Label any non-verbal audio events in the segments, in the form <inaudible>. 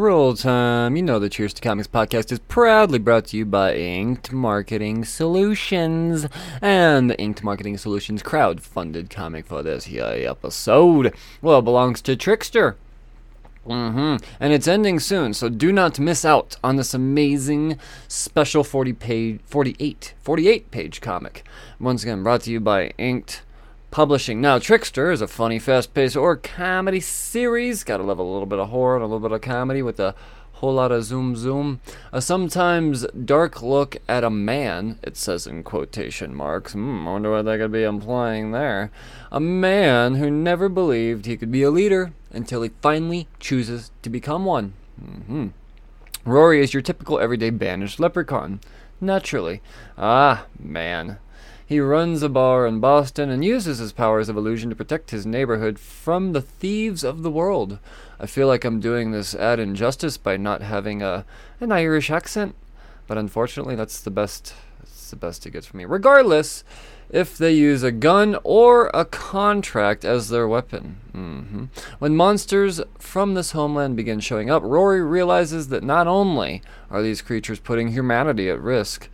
roll time. You know the Cheers to Comics podcast is proudly brought to you by Inked Marketing Solutions. And the Inked Marketing Solutions crowd-funded comic for this here episode, well, belongs to Trickster. Mm-hmm. And it's ending soon, so do not miss out on this amazing special 40 page, 48, 48 page comic. Once again, brought to you by Inked Publishing. Now, Trickster is a funny, fast paced or comedy series. Got to love a little bit of horror and a little bit of comedy with a whole lot of zoom zoom. A sometimes dark look at a man, it says in quotation marks. Hmm, I wonder what they could be implying there. A man who never believed he could be a leader until he finally chooses to become one. Mm-hmm. Rory is your typical everyday banished leprechaun. Naturally. Ah, man. He runs a bar in Boston and uses his powers of illusion to protect his neighborhood from the thieves of the world. I feel like I'm doing this ad injustice by not having a an Irish accent, but unfortunately that's the best that's the best it gets for me. Regardless, if they use a gun or a contract as their weapon. Mm-hmm. When monsters from this homeland begin showing up, Rory realizes that not only are these creatures putting humanity at risk,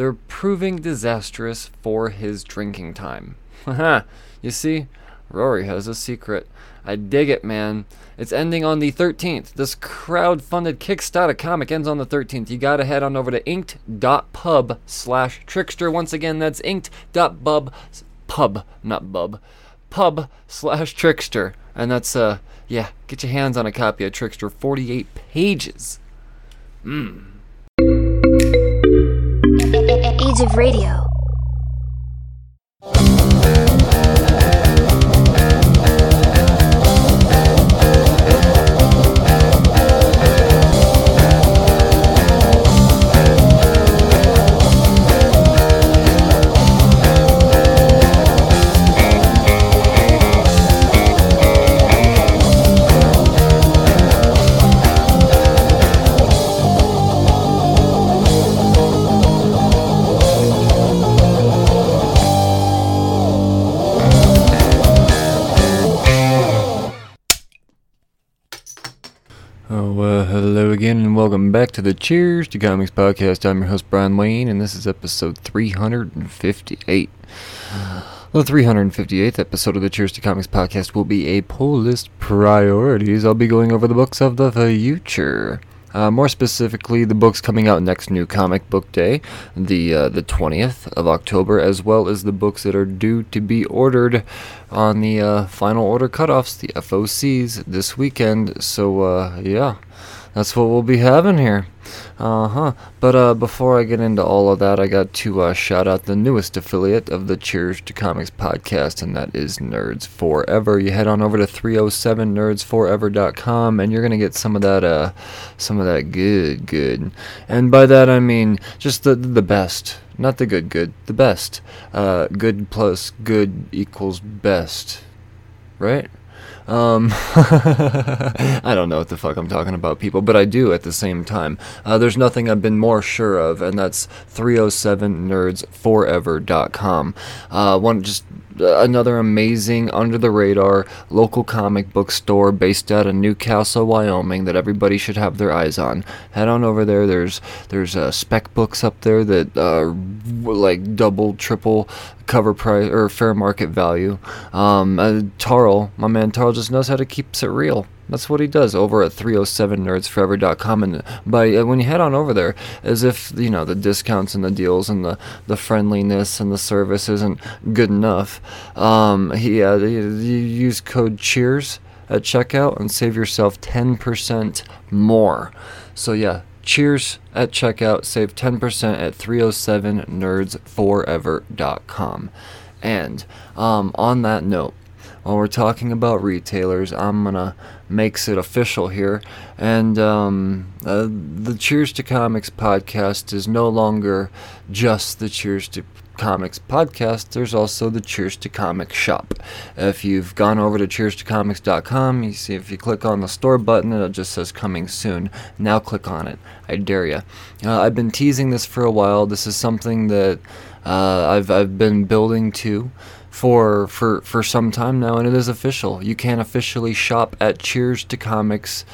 they're proving disastrous for his drinking time. <laughs> You see, Rory has a secret. I dig it, man. It's ending on the 13th. This crowd-funded Kickstarter comic ends on the 13th. You gotta head on over to inked.pub slash trickster. Once again, that's inked.pub, pub, not bub, pub slash trickster. And that's, uh, yeah, get your hands on a copy of Trickster, 48 pages. Mmm. Age of Radio. Welcome back to the Cheers to Comics podcast. I'm your host, Brian Wayne, and this is episode 358. The 358th episode of the Cheers to Comics podcast will be a pull list priorities. I'll be going over the books of the future. Uh, more specifically, the books coming out next new comic book day, the uh, the 20th of October, as well as the books that are due to be ordered on the uh, final order cutoffs, the FOCs, this weekend. So, uh, yeah, that's what we'll be having here. Uh huh. But uh, before I get into all of that, I got to uh, shout out the newest affiliate of the Cheers to Comics podcast, and that is Nerds Forever. You head on over to 307nerdsforever.com, and you're gonna get some of that, uh, some of that good, good. And by that I mean just the the best, not the good, good, the best. Uh, good plus good equals best, right? Um, <laughs> I don't know what the fuck I'm talking about, people, but I do at the same time. Uh, there's nothing I've been more sure of, and that's 307nerdsforever.com. Uh, one just another amazing under the radar local comic book store based out of Newcastle, Wyoming that everybody should have their eyes on. Head on over there. There's there's uh, spec books up there that uh, like double, triple cover price or fair market value. Um, uh, Tarl, my man Tarl, just knows how to keep it real. That's what he does over at 307nerdsforever.com. And by uh, when you head on over there, as if you know the discounts and the deals and the, the friendliness and the service isn't good enough, um, he uh, you use code Cheers at checkout and save yourself 10% more. So yeah, Cheers at checkout. Save 10% at 307nerdsforever.com. And um, on that note, while we're talking about retailers, I'm gonna makes it official here, and um, uh, the Cheers to Comics podcast is no longer just the Cheers to Comics podcast. There's also the Cheers to Comics shop. If you've gone over to Cheers to Comics.com, you see if you click on the store button, it just says coming soon. Now click on it. I dare you. Uh, I've been teasing this for a while. This is something that uh, I've I've been building to for for for some time now, and it is official. You can officially shop at Cheers to Comics.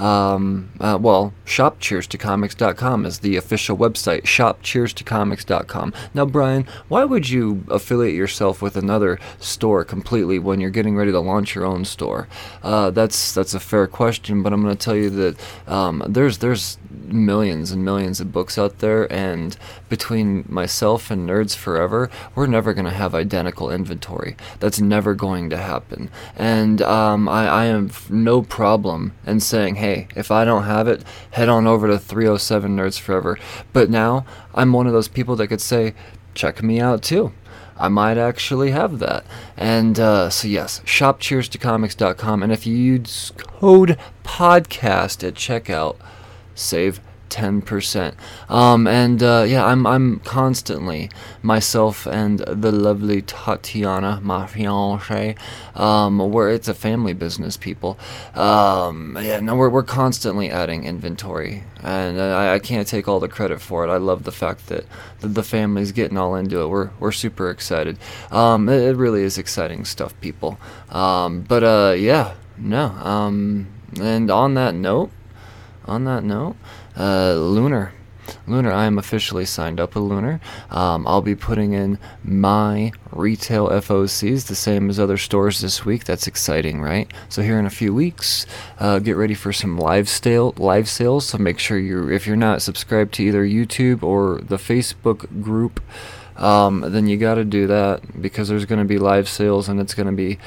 Um, uh, well, shopcheerstocomics.com is the official website. Shopcheerstocomics.com. Now, Brian, why would you affiliate yourself with another store completely when you're getting ready to launch your own store? Uh, that's that's a fair question, but I'm going to tell you that um, there's there's millions and millions of books out there, and between myself and Nerds Forever, we're never going to have identical inventory. That's never going to happen. And um, I, I have no problem in saying, hey, if I don't have it, head on over to 307 Nerds Forever. But now I'm one of those people that could say, check me out too. I might actually have that. And uh, so, yes, shopcheerstocomics.com. And if you use code podcast at checkout, save 10%. Um, and uh, yeah, I'm, I'm constantly, myself and the lovely Tatiana, my um, where it's a family business, people. Um, yeah, no, we're, we're constantly adding inventory. And I, I can't take all the credit for it. I love the fact that the, the family's getting all into it. We're, we're super excited. Um, it, it really is exciting stuff, people. Um, but uh, yeah, no. Um, and on that note, on that note, uh, Lunar. Lunar, I am officially signed up with Lunar. Um, I'll be putting in my retail FOCs, the same as other stores this week. That's exciting, right? So here in a few weeks, uh, get ready for some live sale live sales. So make sure you're if you're not subscribed to either YouTube or the Facebook group, um, then you got to do that because there's going to be live sales and it's going to be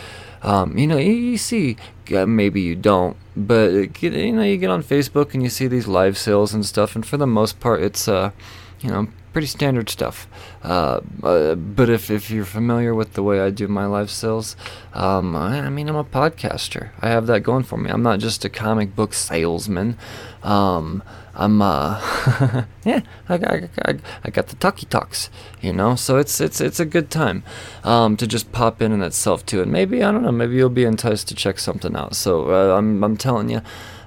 um, you know, you, you see, maybe you don't, but you know, you get on Facebook and you see these live sales and stuff, and for the most part, it's uh, you know, pretty standard stuff. Uh, uh, but if, if you're familiar with the way I do my live sales, um, I, I, mean, I'm a podcaster. I have that going for me. I'm not just a comic book salesman. Um, I'm uh <laughs> yeah I, I, I, I got the talkie talks you know so it's it's it's a good time um, to just pop in in itself too and maybe I don't know maybe you'll be enticed to check something out so uh, I'm I'm telling you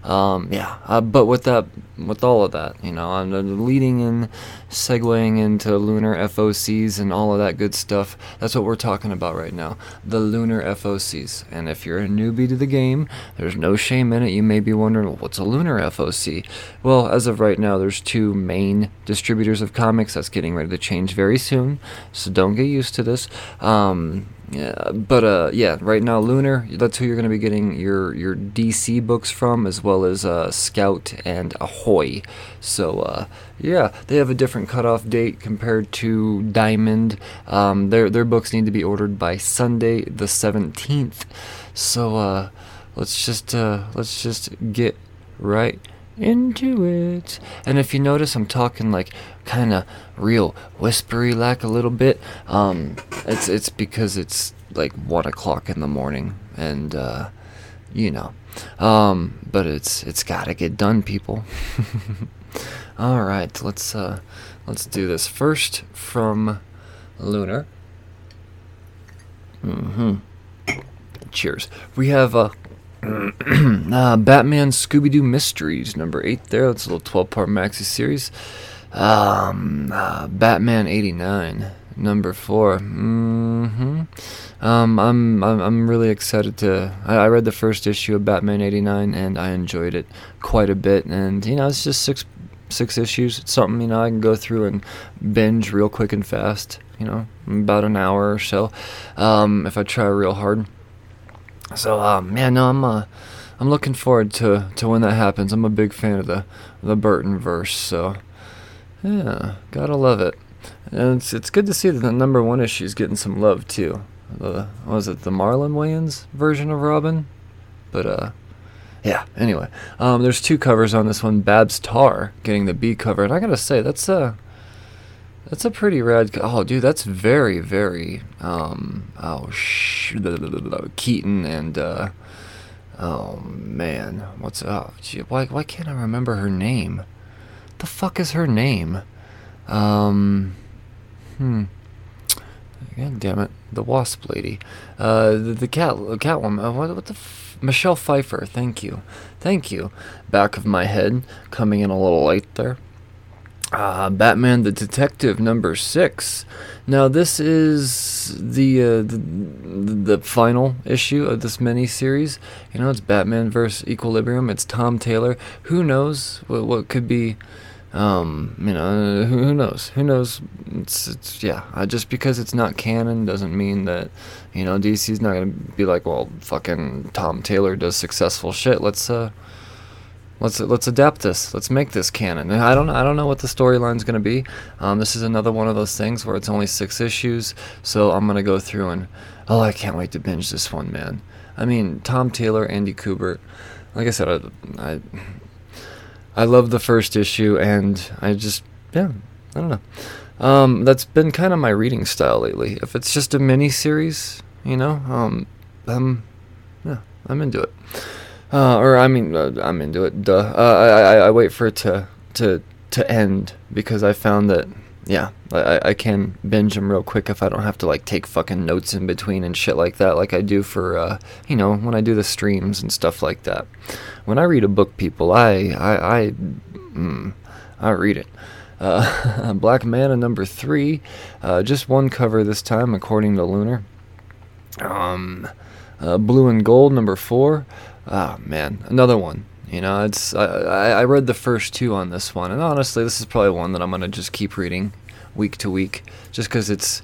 um, yeah, uh, but with that, with all of that, you know, I'm leading in, segueing into lunar FOCs and all of that good stuff. That's what we're talking about right now, the lunar FOCs. And if you're a newbie to the game, there's no shame in it. You may be wondering, well, what's a lunar FOC? Well, as of right now, there's two main distributors of comics. That's getting ready to change very soon, so don't get used to this. Um, yeah, but uh, yeah, right now Lunar. That's who you're going to be getting your your DC books from, as well as uh, Scout and Ahoy. So uh, yeah, they have a different cutoff date compared to Diamond. Um, their their books need to be ordered by Sunday the 17th. So uh, let's just uh, let's just get right into it. And if you notice, I'm talking like kind of real whispery like a little bit. Um, it's it's because it's like one o'clock in the morning, and uh, you know. Um, but it's it's gotta get done, people. <laughs> All right, let's uh, let's do this first from Lunar. Mm-hmm. Cheers. We have uh, <clears throat> uh, Batman Scooby Doo Mysteries, number eight there. That's a little 12 part maxi series. Um, uh, Batman 89, number four. Mm-hmm. Um, I'm, I'm, I'm really excited to. I, I read the first issue of Batman 89 and I enjoyed it quite a bit. And, you know, it's just six six issues. It's something, you know, I can go through and binge real quick and fast, you know, about an hour or so um, if I try real hard. So, um, man, no, I'm uh, I'm looking forward to to when that happens. I'm a big fan of the the Burton verse, so yeah, gotta love it. And it's it's good to see that the number one issue is getting some love too. The was it the Marlon Wayans version of Robin? But uh, yeah. Anyway, um, there's two covers on this one. Babs Tarr getting the B cover, and I gotta say that's a that's a pretty rad. Co- oh, dude, that's very, very. Um, oh, sh- Keaton and. Uh, oh man, what's up? Oh, why, why can't I remember her name? The fuck is her name? Um, hmm. God damn it, the Wasp lady, uh, the, the cat, Catwoman. Uh, what, what the? F- Michelle Pfeiffer. Thank you, thank you. Back of my head, coming in a little late there. Uh, Batman the Detective number six. Now this is the, uh, the the final issue of this mini series. You know, it's Batman versus Equilibrium. It's Tom Taylor. Who knows what what could be? Um, you know, who, who knows? Who knows? It's, it's yeah. Just because it's not canon doesn't mean that you know DC's not gonna be like, well, fucking Tom Taylor does successful shit. Let's uh let's let's adapt this. Let's make this canon. I don't I don't know what the storyline's to be. Um, this is another one of those things where it's only six issues, so I'm gonna go through and oh, I can't wait to binge this one, man. I mean, Tom Taylor, Andy Kubert. Like I said, I I, I love the first issue, and I just yeah, I don't know. Um, that's been kind of my reading style lately. If it's just a mini series, you know, um, I'm yeah, I'm into it. Uh, or I mean, uh, I'm into it. Duh. Uh, I, I I wait for it to to to end because I found that yeah, I I can binge them real quick if I don't have to like take fucking notes in between and shit like that, like I do for uh, you know when I do the streams and stuff like that. When I read a book, people, I I I mm, I read it. Uh, <laughs> Black Manta number three, uh, just one cover this time, according to Lunar. Um, uh, Blue and Gold number four. Oh man, another one. You know, it's I, I read the first two on this one, and honestly, this is probably one that I'm gonna just keep reading week to week, just because it's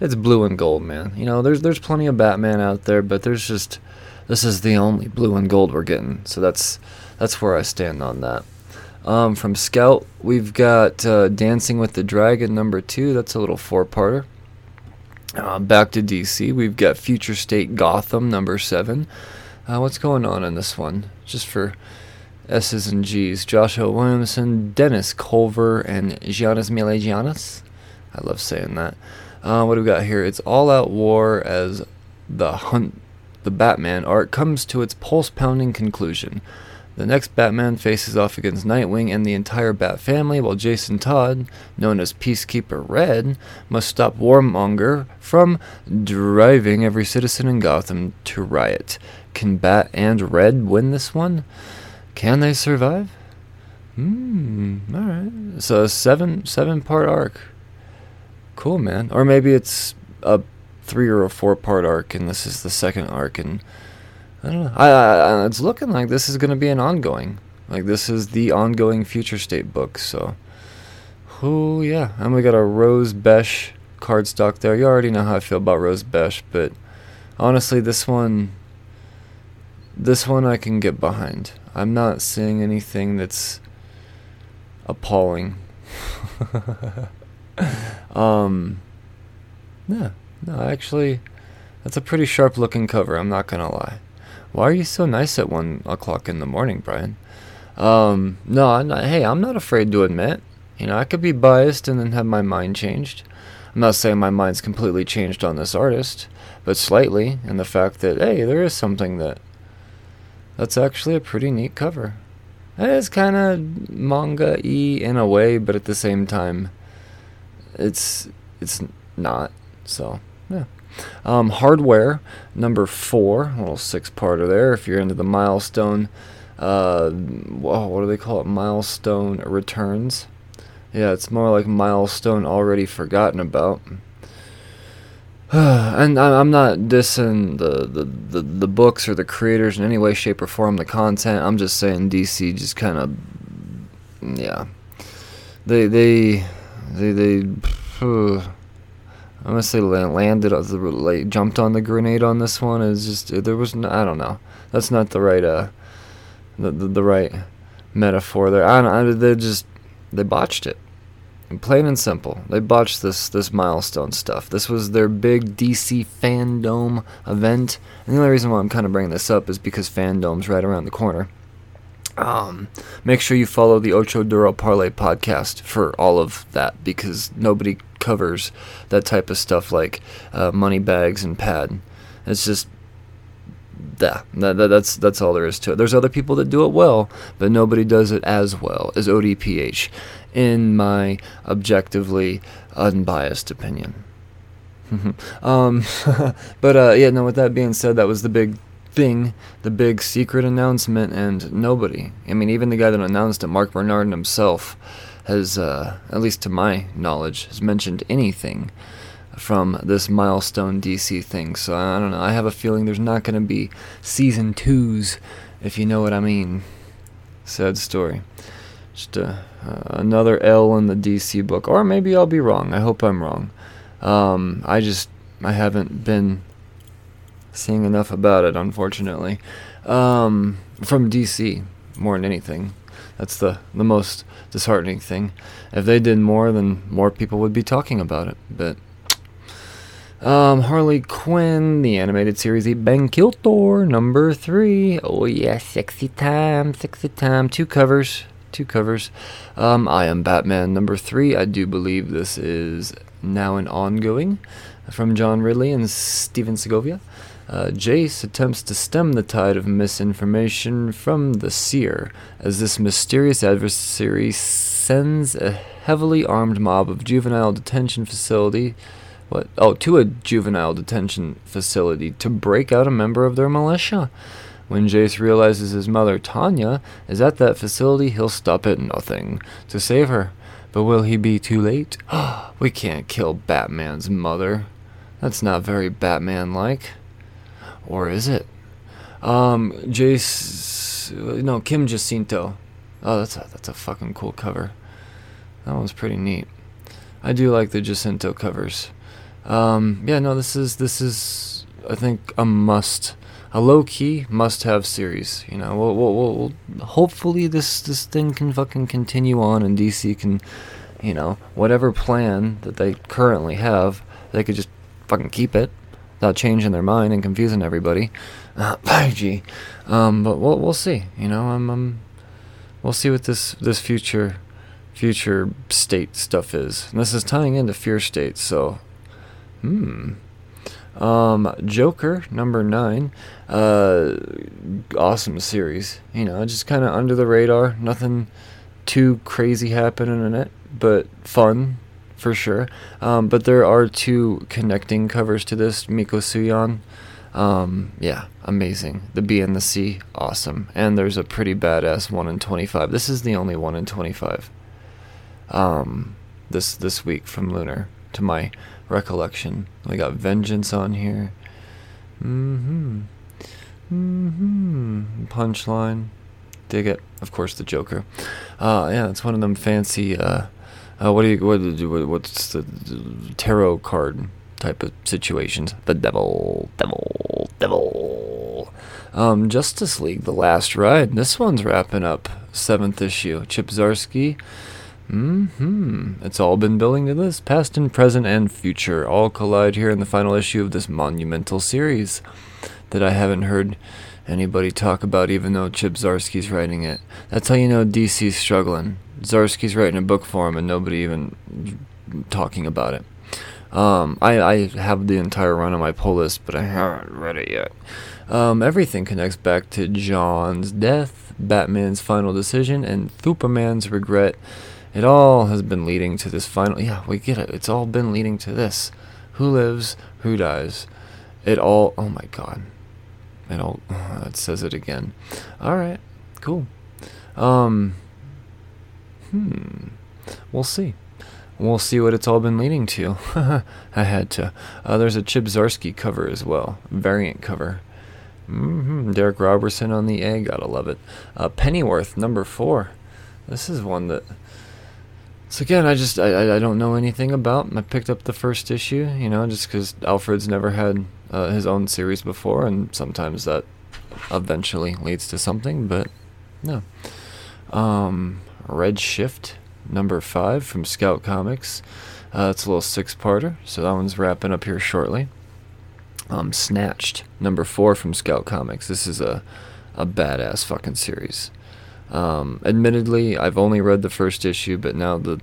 it's blue and gold, man. You know, there's there's plenty of Batman out there, but there's just this is the only blue and gold we're getting, so that's that's where I stand on that. Um, from Scout, we've got uh, Dancing with the Dragon number two. That's a little four-parter. Uh, back to DC, we've got Future State Gotham number seven. Uh, what's going on in this one? Just for S's and G's. Joshua Williamson, Dennis Culver, and Giannis Milegianis. I love saying that. Uh, what do we got here? It's all out war as the hunt, the Batman arc comes to its pulse pounding conclusion. The next Batman faces off against Nightwing and the entire Bat family, while Jason Todd, known as Peacekeeper Red, must stop Warmonger from driving every citizen in Gotham to riot. Can Bat and Red win this one? Can they survive? Hmm. All right. So seven seven part arc. Cool, man. Or maybe it's a three or a four part arc, and this is the second arc, and I don't know. I, I, it's looking like this is going to be an ongoing. Like this is the ongoing future state book. So, oh yeah, and we got a Rose Besch cardstock there. You already know how I feel about Rose Besch, but honestly, this one, this one I can get behind. I'm not seeing anything that's appalling. <laughs> um, yeah, no, actually, that's a pretty sharp looking cover. I'm not gonna lie. Why are you so nice at one o'clock in the morning, Brian? Um, no, I'm not, hey, I'm not afraid to admit. You know, I could be biased and then have my mind changed. I'm not saying my mind's completely changed on this artist, but slightly, and the fact that hey, there is something that that's actually a pretty neat cover. It is kind of manga-y in a way, but at the same time, it's it's not. So yeah. Um, hardware number four, little six-parter there. If you're into the milestone, uh, whoa, what do they call it? Milestone returns. Yeah, it's more like milestone already forgotten about. <sighs> and I'm not dissing the, the, the, the books or the creators in any way, shape, or form, the content. I'm just saying DC just kind of, yeah, they they they they. <sighs> I'm gonna say landed, like jumped on the grenade on this one. Is just there was no, I don't know. That's not the right uh, the the, the right metaphor there. I don't. I, they just they botched it. And plain and simple, they botched this this milestone stuff. This was their big DC fandom event, and the only reason why I'm kind of bringing this up is because fandom's right around the corner. Um, make sure you follow the Ocho Duro Parlay podcast for all of that because nobody covers that type of stuff like uh, money bags and pad. It's just that, that, that's that's all there is to it. There's other people that do it well, but nobody does it as well as ODPH, in my objectively unbiased opinion. <laughs> um, <laughs> but uh, yeah, no. With that being said, that was the big thing, the big secret announcement, and nobody, I mean, even the guy that announced it, Marc Bernardin himself, has, uh, at least to my knowledge, has mentioned anything from this milestone DC thing. So I don't know. I have a feeling there's not going to be season twos, if you know what I mean. Sad story. Just uh, uh, another L in the DC book, or maybe I'll be wrong. I hope I'm wrong. Um, I just I haven't been seeing enough about it, unfortunately. Um, from DC, more than anything. That's the the most disheartening thing. If they did more, then more people would be talking about it. But um, Harley Quinn, the animated series, the Ben Kiltor, number three. Oh yeah, sexy time, sexy time. Two covers, two covers. Um, I am Batman, number three. I do believe this is now an ongoing from John Ridley and Stephen Segovia. Uh, Jace attempts to stem the tide of misinformation from the seer as this mysterious adversary sends a heavily armed mob of juvenile detention facility what? Oh, to a juvenile detention facility to break out a member of their militia. When Jace realizes his mother, Tanya, is at that facility, he'll stop at nothing to save her. But will he be too late? <gasps> we can't kill Batman's mother. That's not very Batman like. Or is it? Um, Jace. No, Kim Jacinto. Oh, that's a, that's a fucking cool cover. That one's pretty neat. I do like the Jacinto covers. Um, yeah, no, this is this is I think a must, a low key must have series. You know, we'll, we'll, we'll, hopefully this this thing can fucking continue on and DC can, you know, whatever plan that they currently have, they could just fucking keep it without changing their mind and confusing everybody. Uh, <coughs> 5G, um, but we'll we'll see. You know, um, um, we'll see what this this future future state stuff is. And this is tying into fear state, so Hmm. Um, Joker number nine. Uh, awesome series. You know, just kind of under the radar. Nothing too crazy happening in it, but fun for sure. Um, but there are two connecting covers to this. Mico Suayan. Um, yeah, amazing. The B and the C, awesome. And there's a pretty badass one in 25. This is the only one in 25. Um, this this week from Lunar to my recollection. We got Vengeance on here. Mm-hmm. Mm-hmm. Punchline. Dig it. Of course, the Joker. Uh, yeah, it's one of them fancy. Uh, uh, what do you what, what's the tarot card type of situations? The devil, devil, devil. Um, Justice League: The Last Ride. This one's wrapping up seventh issue. Chip Zdarsky Hmm. It's all been building to this. Past and present and future all collide here in the final issue of this monumental series that I haven't heard anybody talk about, even though Chip Zdarsky's writing it. That's how you know DC's struggling. Zdarsky's writing a book for him, and nobody even talking about it. Um, I, I have the entire run on my pull list, but I haven't read it yet. Um, everything connects back to John's death, Batman's final decision, and Superman's regret it all has been leading to this final. Yeah, we get it. It's all been leading to this. Who lives? Who dies? It all. Oh my god. It all. <sighs> It says it again. All right. Cool. Um. Hmm. We'll see. We'll see what it's all been leading to. <laughs> I had to. Uh, there's a Chip Zdarsky cover as well, variant cover. Mm-hmm. Darick Robertson on the A, gotta love it. Uh, Pennyworth number four. This is one that so again, I just I, I don't know anything about. I picked up the first issue, you know, just because Alfred's never had uh, his own series before, and sometimes that eventually leads to something. But no, um, Red Shift number five from Scout Comics. Uh, it's a little six-parter, so that one's wrapping up here shortly. Um, Snatched number four from Scout Comics. This is a a badass fucking series. Um, admittedly, I've only read the first issue, but now the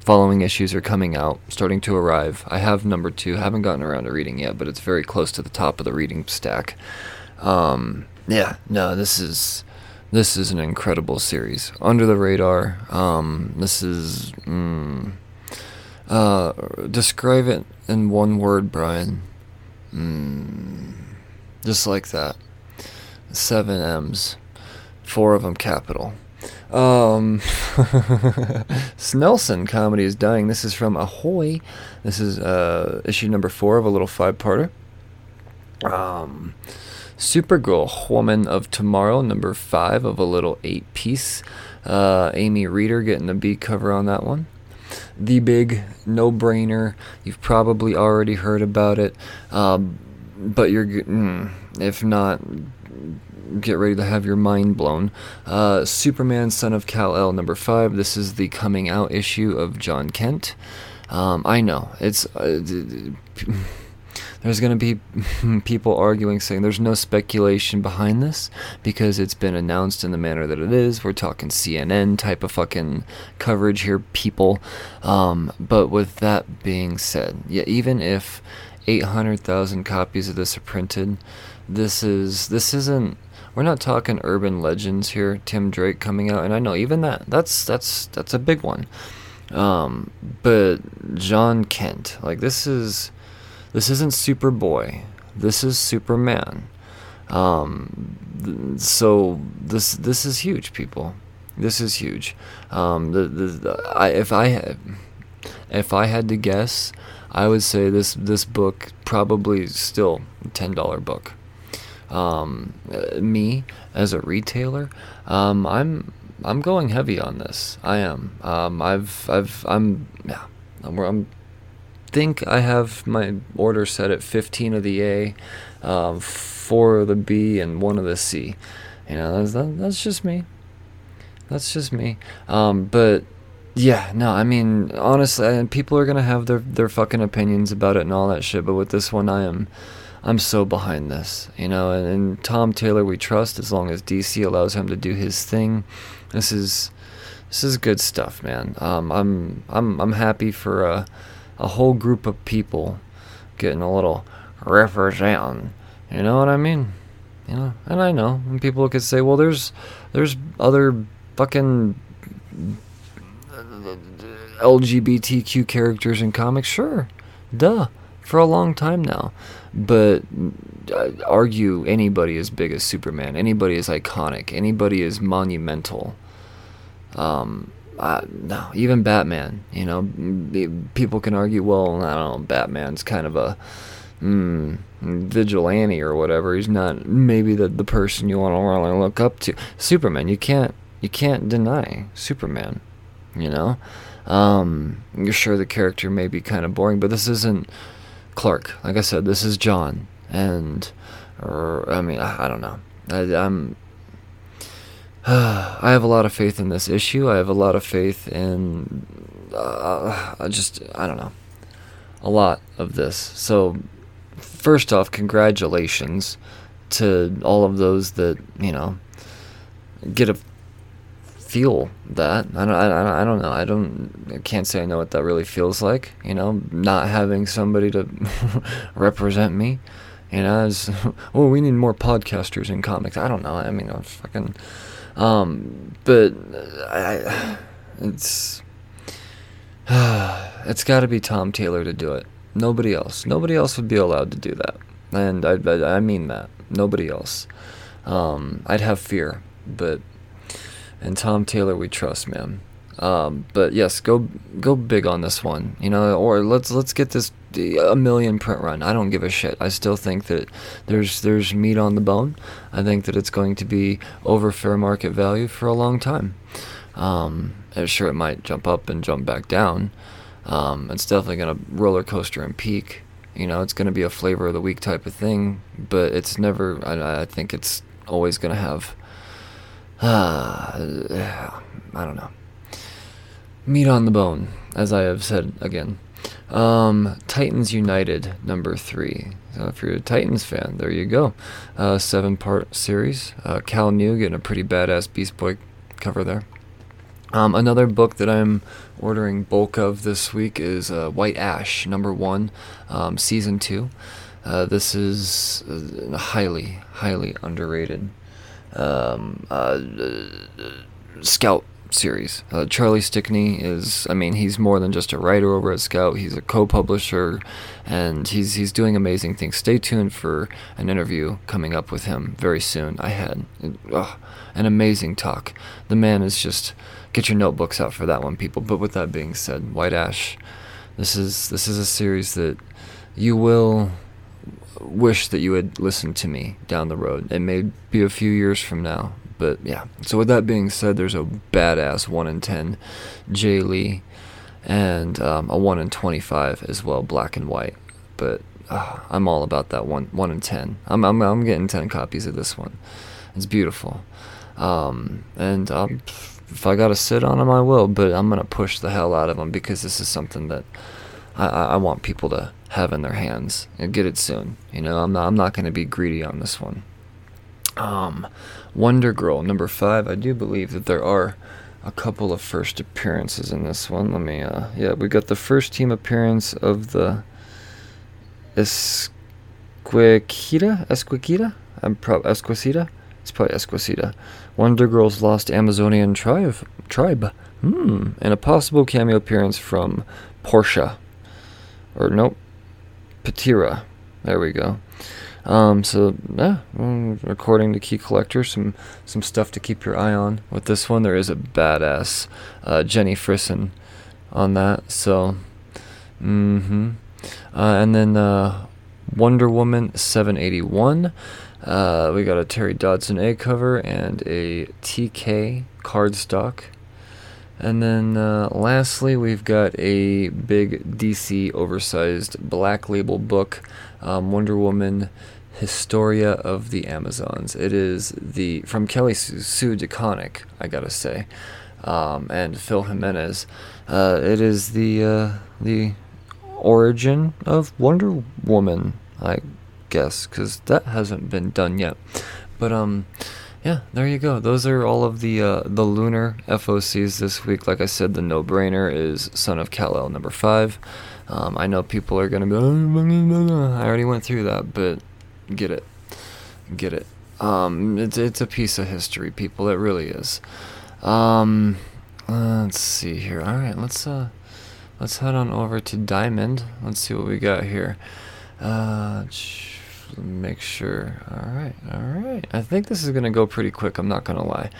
following issues are coming out, starting to arrive. I have number two, haven't gotten around to reading yet, but it's very close to the top of the reading stack. Um, yeah, no, this is this is an incredible series. Under the radar. Um, this is mm, uh, describe it in one word, Brian. Mm, just like that. Seven M's four of them capital. Um, <laughs> Snelson comedy is dying. This is from Ahoy. This is uh, issue number four of a little five-parter. Um, Supergirl, Woman of Tomorrow, number five of a little eight-piece. Uh, Amy Reeder getting the B cover on that one. The big no-brainer. You've probably already heard about it, um, but you're mm, if not get ready to have your mind blown. Uh, Superman, Son of Kal El, number five. This is the coming out issue of Jon Kent. Um, I know it's. Uh, <laughs> there's going to be <laughs> people arguing saying there's no speculation behind this because it's been announced in the manner that it is. We're talking CNN type of fucking coverage here, people. Um, but with that being said, yeah, even if 800,000 copies of this are printed, this is this isn't we're not talking urban legends here. Tim Drake coming out, and I know even that that's that's that's a big one. Um, but Jon Kent, like this is this isn't Superboy. This is Superman. Um, so this this is huge, people. This is huge. Um, the, the, the I, if I had if I had to guess, I would say this this book probably still a ten dollar book. Um, uh, me as a retailer, um, I'm I'm going heavy on this. I am. Um, I've I've I'm yeah. I'm, I'm think I have my order set at 15 of the A, um, four of the B, and one of the C. You know, that's that, that's just me. That's just me. Um, but yeah, no, I mean, honestly, and people are gonna have their their fucking opinions about it and all that shit. But with this one, I am, I'm so behind this, you know. And, and Tom Taylor, we trust as long as DC allows him to do his thing. This is, this is good stuff, man. Um, I'm I'm I'm happy for a, a whole group of people getting a little represent. You know what I mean? You know, and I know, and people could say, well, there's there's other fucking LGBTQ characters in comics, sure, duh, for a long time now. But uh, argue anybody as big as Superman, anybody is iconic, anybody is monumental. Um, no, even Batman. You know, people can argue, well, I don't know, Batman's kind of a mm, vigilante or whatever. He's not maybe the the person you want to really look up to. Superman, you can't you can't deny Superman. You know, um, you're sure the character may be kind of boring, but this isn't Clark. Like I said, this is Jon, and or I mean, I, I don't know. I, I'm. <sighs> I have a lot of faith in this issue. I have a lot of faith in, uh, I just I don't know, a lot of this. So, first off, congratulations to all of those that you know get a feel that. I don't, I, don't- I don't know. I don't, I can't say I know what that really feels like, you know, not having somebody to <laughs> represent me. You know, as, oh, <laughs> we need more podcasters in comics. I don't know. I mean, I was fucking, um, but I, it's, <sighs> it's got to be Tom Taylor to do it. Nobody else. Nobody else would be allowed to do that. And I, I, I mean that. Nobody else. Um, I'd have fear, but and Tom Taylor we trust, man. Um, but yes, go go big on this one, you know, or let's let's get this a million print run. I don't give a shit. I still think that there's there's meat on the bone. I think that it's going to be over fair market value for a long time. Um, sure, it might jump up and jump back down. Um, it's definitely gonna roller coaster and peak. You know, it's gonna be a flavor of the week type of thing, but it's never. I, I think it's always gonna have. Uh, I don't know. Meat on the bone, as I have said again. Um, Titans United number three. So if you're a Titans fan, there you go. Uh, seven part series. Uh, Kael Ngu getting a pretty badass Beast Boy cover there. Um, another book that I'm ordering bulk of this week is uh, White Ash number one, um, season two. Uh, this is uh, highly, highly underrated um, uh, scout series. Uh, Charlie Stickney is, I mean, he's more than just a writer over at Scout. He's a co-publisher, and he's he's doing amazing things. Stay tuned for an interview coming up with him very soon. I had uh, an amazing talk. The man is just get your notebooks out for that one, people. But with that being said, White Ash, this is this is a series that you will wish that you had listened to me down the road. It may be a few years from now, but yeah. So with that being said, there's a badass one in ten, Jae Lee, and um, a one in twenty-five as well, black and white. But uh, I'm all about that one one in ten. I'm I'm I'm getting ten copies of this one. It's beautiful, um, and um, if I gotta sit on them, I will. But I'm gonna push the hell out of them because this is something that I, I want people to have in their hands and get it soon. You know, I'm not I'm not gonna be greedy on this one. Um, Wonder Girl number five. I do believe that there are a couple of first appearances in this one. Let me. Uh, yeah, we got the first team appearance of the Esquikita. Esquikita. I'm probably Esquisita. It's probably Esquisita. Wonder Girl's lost Amazonian tribe. Tribe. Hmm. And a possible cameo appearance from Portia. Or nope. Patira. There we go. Um, so yeah, mm, according to Key Collector, some some stuff to keep your eye on with this one. There is a badass uh, Jenny Frison on that. So, mm-hmm. Uh, and then uh, Wonder Woman 781. Uh, we got a Terry Dodson A cover and a TK cardstock. And then uh, lastly, we've got a big DC oversized black label book, um, Wonder Woman Historia of the Amazons. It is the from Kelly Sue DeConnick, I gotta say, um, and Phil Jimenez. Uh, it is the uh, the origin of Wonder Woman, I guess, because that hasn't been done yet. But um, yeah, there you go. Those are all of the uh, the lunar FOCs this week. Like I said, the no-brainer is Son of Kal-El number five. Um, I know people are gonna be. Oh, I already went through that, but get it, get it. Um, it's it's a piece of history, people. It really is. Um, let's see here. All right, let's uh, let's head on over to Diamond. Let's see what we got here. Uh, make sure. All right, all right. I think this is gonna go pretty quick. I'm not gonna lie.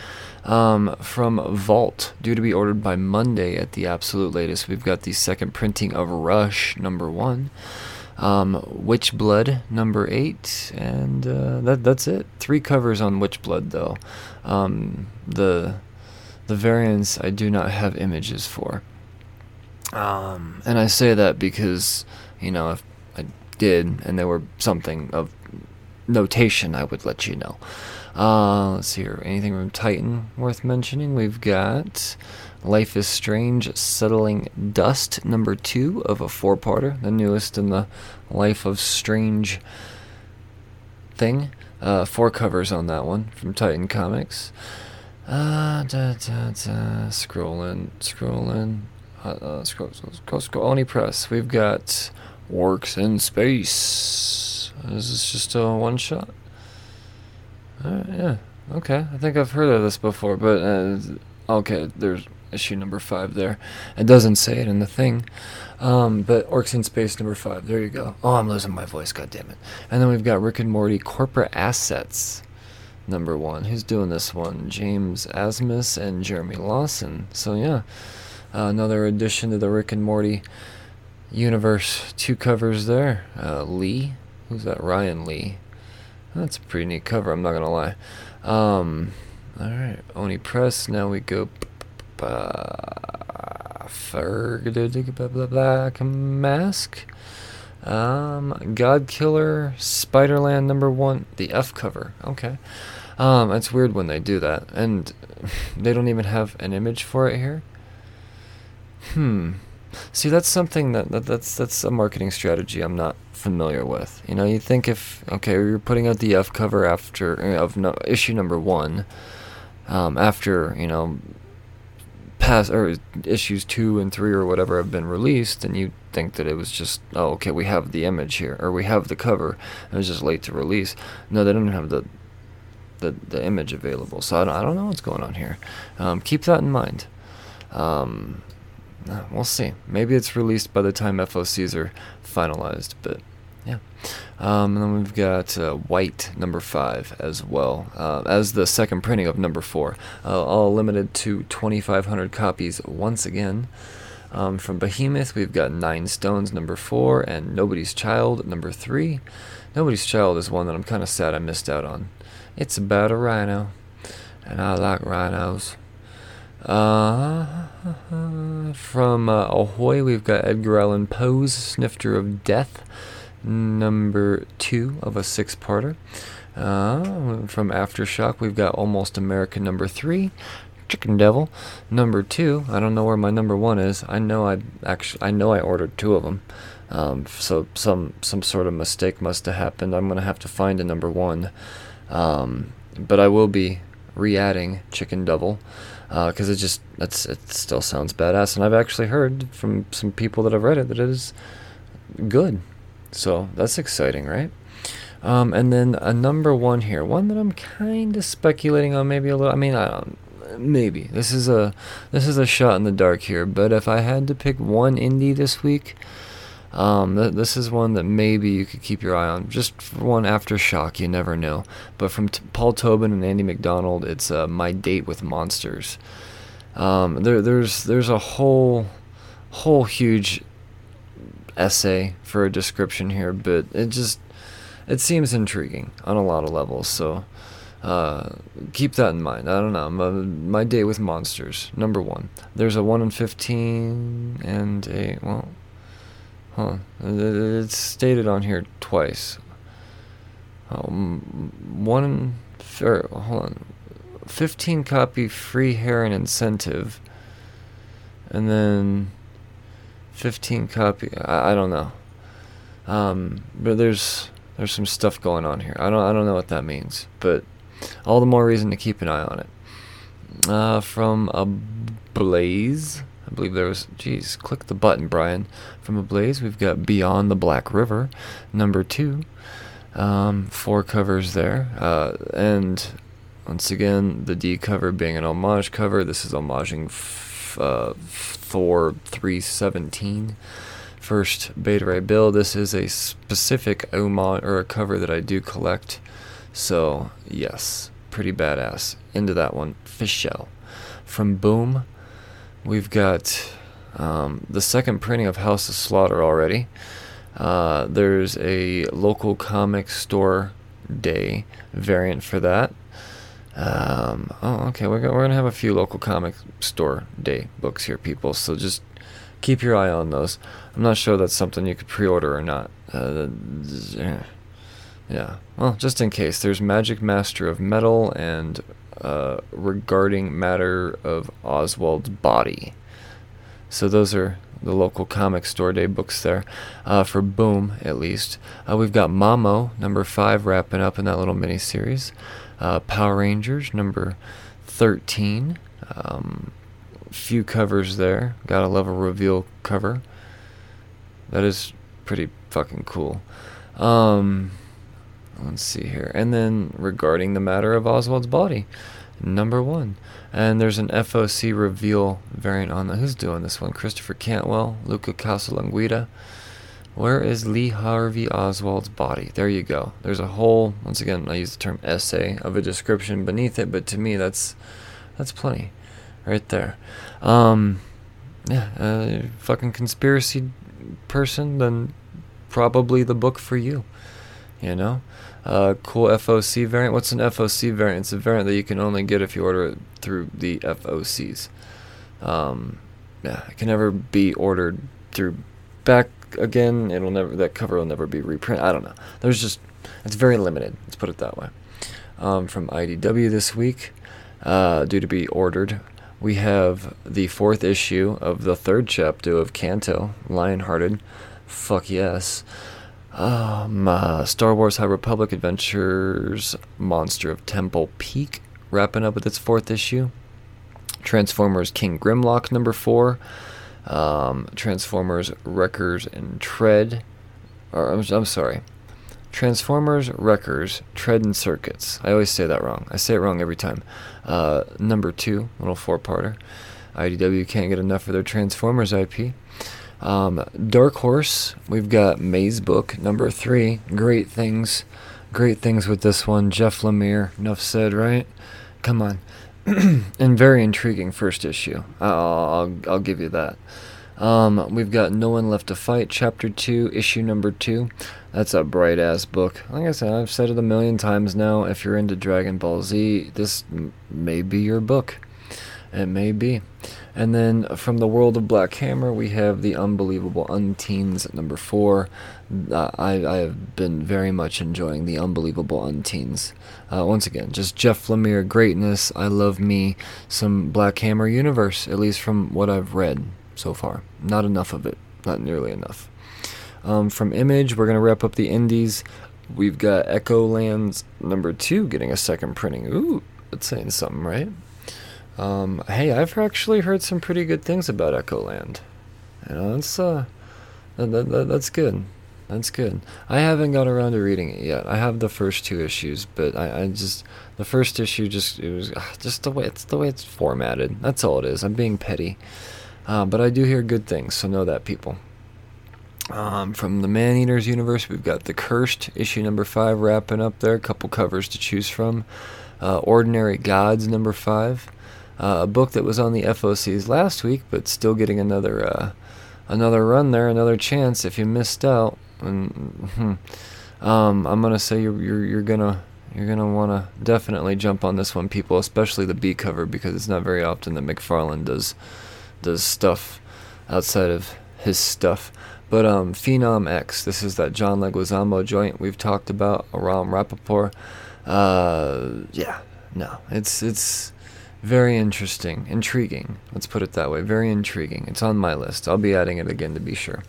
Um, from Vault, due to be ordered by Monday at the absolute latest. We've got the second printing of Rush number one. Um, Witch Blood number eight, and uh, that that's it. Three covers on Witch Blood though. Um, the the variants I do not have images for. Um, and I say that because you know if did and there were something of notation, I would let you know. Uh, let's see here. Anything from Titan worth mentioning? We've got Life is Strange Settling Dust, number two of a four parter, the newest in the Life of Strange thing. Uh, four covers on that one from Titan Comics. Uh, da, da, da, scrolling, scrolling, uh, uh, scroll, scroll, scroll, Oni Press. We've got Orcs in Space. Is this just a one shot? Yeah. Okay. I think I've heard of this before, but uh, okay. There's issue number five there. It doesn't say it in the thing, um, but Orcs in Space number five. There you go. Oh, I'm losing my voice. God damn it. And then we've got Rick and Morty Corporate Assets number one. Who's doing this one? James Asmus and Jeremy Lawson. So yeah, uh, another addition to the Rick and Morty universe. Two covers there. Uh, Lee. Who's that? Ryan Lee. That's a pretty neat cover, I'm not gonna lie. Um, alright, Oni Press, now we go. Black Mask. Um, God Killer, Spiderland number one, the F cover. Okay. Um, it's weird when they do that, and <laughs> they don't even have an image for it here. Hmm. See, that's something that, that that's that's a marketing strategy I'm not familiar with. You know, you think if okay, you're putting out the F cover after uh, of no, issue number one, um, after you know, past or issues two and three or whatever have been released, and you think that it was just oh okay, we have the image here or we have the cover, it was just late to release. No, they don't have the the the image available. So I don't, I don't know what's going on here. Um, keep that in mind. Um, uh, we'll see. Maybe it's released by the time FOCs are finalized, but yeah. Um, and then we've got uh, White number five as well uh, as the second printing of number four, uh, all limited to 2,500 copies once again. Um, from Behemoth, we've got Nine Stones number four and Nobody's Child number three. Nobody's Child is one that I'm kind of sad I missed out on. It's about a rhino, and I like rhinos. Uh, from uh, Ahoy, we've got Edgar Allan Poe's Snifter of Death, number two of a six parter. Uh, from Aftershock, we've got Almost American number three, Chicken Devil number two. I don't know where my number one is. I know I actually I know I ordered two of them. Um, so some some sort of mistake must have happened. I'm gonna have to find a number one. Um, but I will be re-adding Chicken Devil because uh, it just that's it still sounds badass, and I've actually heard from some people that have read it that it is good. So that's exciting, right? Um, and then a number one here, one that I'm kind of speculating on, maybe a little. I mean, I don't, maybe this is a this is a shot in the dark here. But if I had to pick one indie this week, um, th- this is one that maybe you could keep your eye on. Just for one aftershock, you never know. But from t- Paul Tobin and Andy MacDonald, it's uh, My Date with Monsters. Um, there, there's there's a whole whole huge essay for a description here, but it just it seems intriguing on a lot of levels. So uh, keep that in mind. I don't know. My, my date with monsters, number one. There's a one in fifteen and a well, Huh. It's stated on here twice. Um, one, or, hold on. 15 copy free heron incentive. And then 15 copy. I, I don't know. Um, but there's there's some stuff going on here. I don't I don't know what that means, but all the more reason to keep an eye on it. Uh, from Ablaze. I believe there was, geez, click the button, Brian. From Ablaze, we've got Beyond the Black River, number two. Um, four covers there. Uh, and once again, the D cover being an homage cover. This is homaging f- uh, Thor 317. First Beta Ray Bill. This is a specific homage or a cover that I do collect. So, yes, pretty badass. Into that one. Fish Shell. From Boom, We've got um, the second printing of House of Slaughter already. Uh, there's a local comic store day variant for that. Um, oh, okay. We're, we're going to have a few local comic store day books here, people. So just keep your eye on those. I'm not sure that's something you could pre order or not. Uh, yeah. Well, just in case. There's Magic Master of Metal and uh, regarding matter of Oswald's body. So those are the local comic store day books there uh, for Boom, at least. Uh, we've got Mamo number five wrapping up in that little mini series. Uh, Power Rangers number thirteen. Um, few covers there. Got a level reveal cover. That is pretty fucking cool. Um, Let's see here. And then regarding the matter of Oswald's body, number one. And there's an FOC reveal variant on the. Who's doing this one? Christopher Cantwell, Luca Casalanguida. Where is Lee Harvey Oswald's body? There you go. There's a whole, once again, I use the term essay of a description beneath it, but to me that's that's plenty, right there. Um, yeah, uh, fucking conspiracy person, then probably the book for you. You know, uh, cool FOC variant. What's an FOC variant? It's a variant that you can only get if you order it through the FOCs. Um, yeah, it can never be ordered through back again. It'll never that cover will never be reprinted. I don't know. There's just it's very limited. Let's put it that way. Um, from IDW this week, uh, due to be ordered, we have the fourth issue of the third chapter of Canto, Lionhearted. Fuck yes. Um, uh, Star Wars High Republic Adventures Monster of Temple Peak wrapping up with its fourth issue. Transformers King Grimlock number four. Um, Transformers Wreckers and Tread. Or I'm, I'm sorry. Transformers, Wreckers, Tread and Circuits. I always say that wrong. I say it wrong every time. Uh, number two, little four-parter. IDW can't get enough of their Transformers IP. Um, Dark Horse, we've got Maze Book, number three. Great things. Great things with this one. Jeff Lemire, enough said, right? Come on. <clears throat> and very intriguing first issue. I'll, I'll, I'll give you that. Um, we've got No One Left to Fight, Chapter 2, Issue Number 2. That's a bright ass book. Like I said, I've said it a million times now. If you're into Dragon Ball Z, this m- may be your book. It may be. And then from the world of Black Hammer, we have The Unbelievable Unteens, at number 4. Uh, I, I have been very much enjoying The Unbelievable Unteens. Uh, once again, just Jeff Lemire greatness. I love me some Black Hammer universe, at least from what I've read so far. Not enough of it. Not nearly enough. Um, from Image, we're going to wrap up the indies. We've got Echo Lands number two getting a second printing. Ooh, that's saying something, right? Um, hey, I've actually heard some pretty good things about Echo Land. You know, that's uh, that, that, that, that's good. That's good. I haven't got around to reading it yet. I have the first two issues, but I, I just the first issue just it was ah, just the way it's the way it's formatted. That's all it is. I'm being petty, uh, but I do hear good things, so know that, people. Um, from the Man Eaters universe, we've got The Cursed, issue number five, wrapping up there. A couple covers to choose from. Uh, Ordinary Gods, number five. Uh, a book that was on the FOCs last week, but still getting another uh, another run there, another chance. If you missed out, and, hmm, um, I'm gonna say you're you're, you're gonna you're gonna wanna definitely jump on this one, people, especially the B cover because it's not very often that McFarlane does does stuff outside of his stuff. But um, Phenom X, this is that John Leguizamo joint we've talked about around Rappaport. Uh, yeah, no, it's it's very interesting, intriguing. Let's put it that way. Very intriguing. It's on my list. I'll be adding it again to be sure.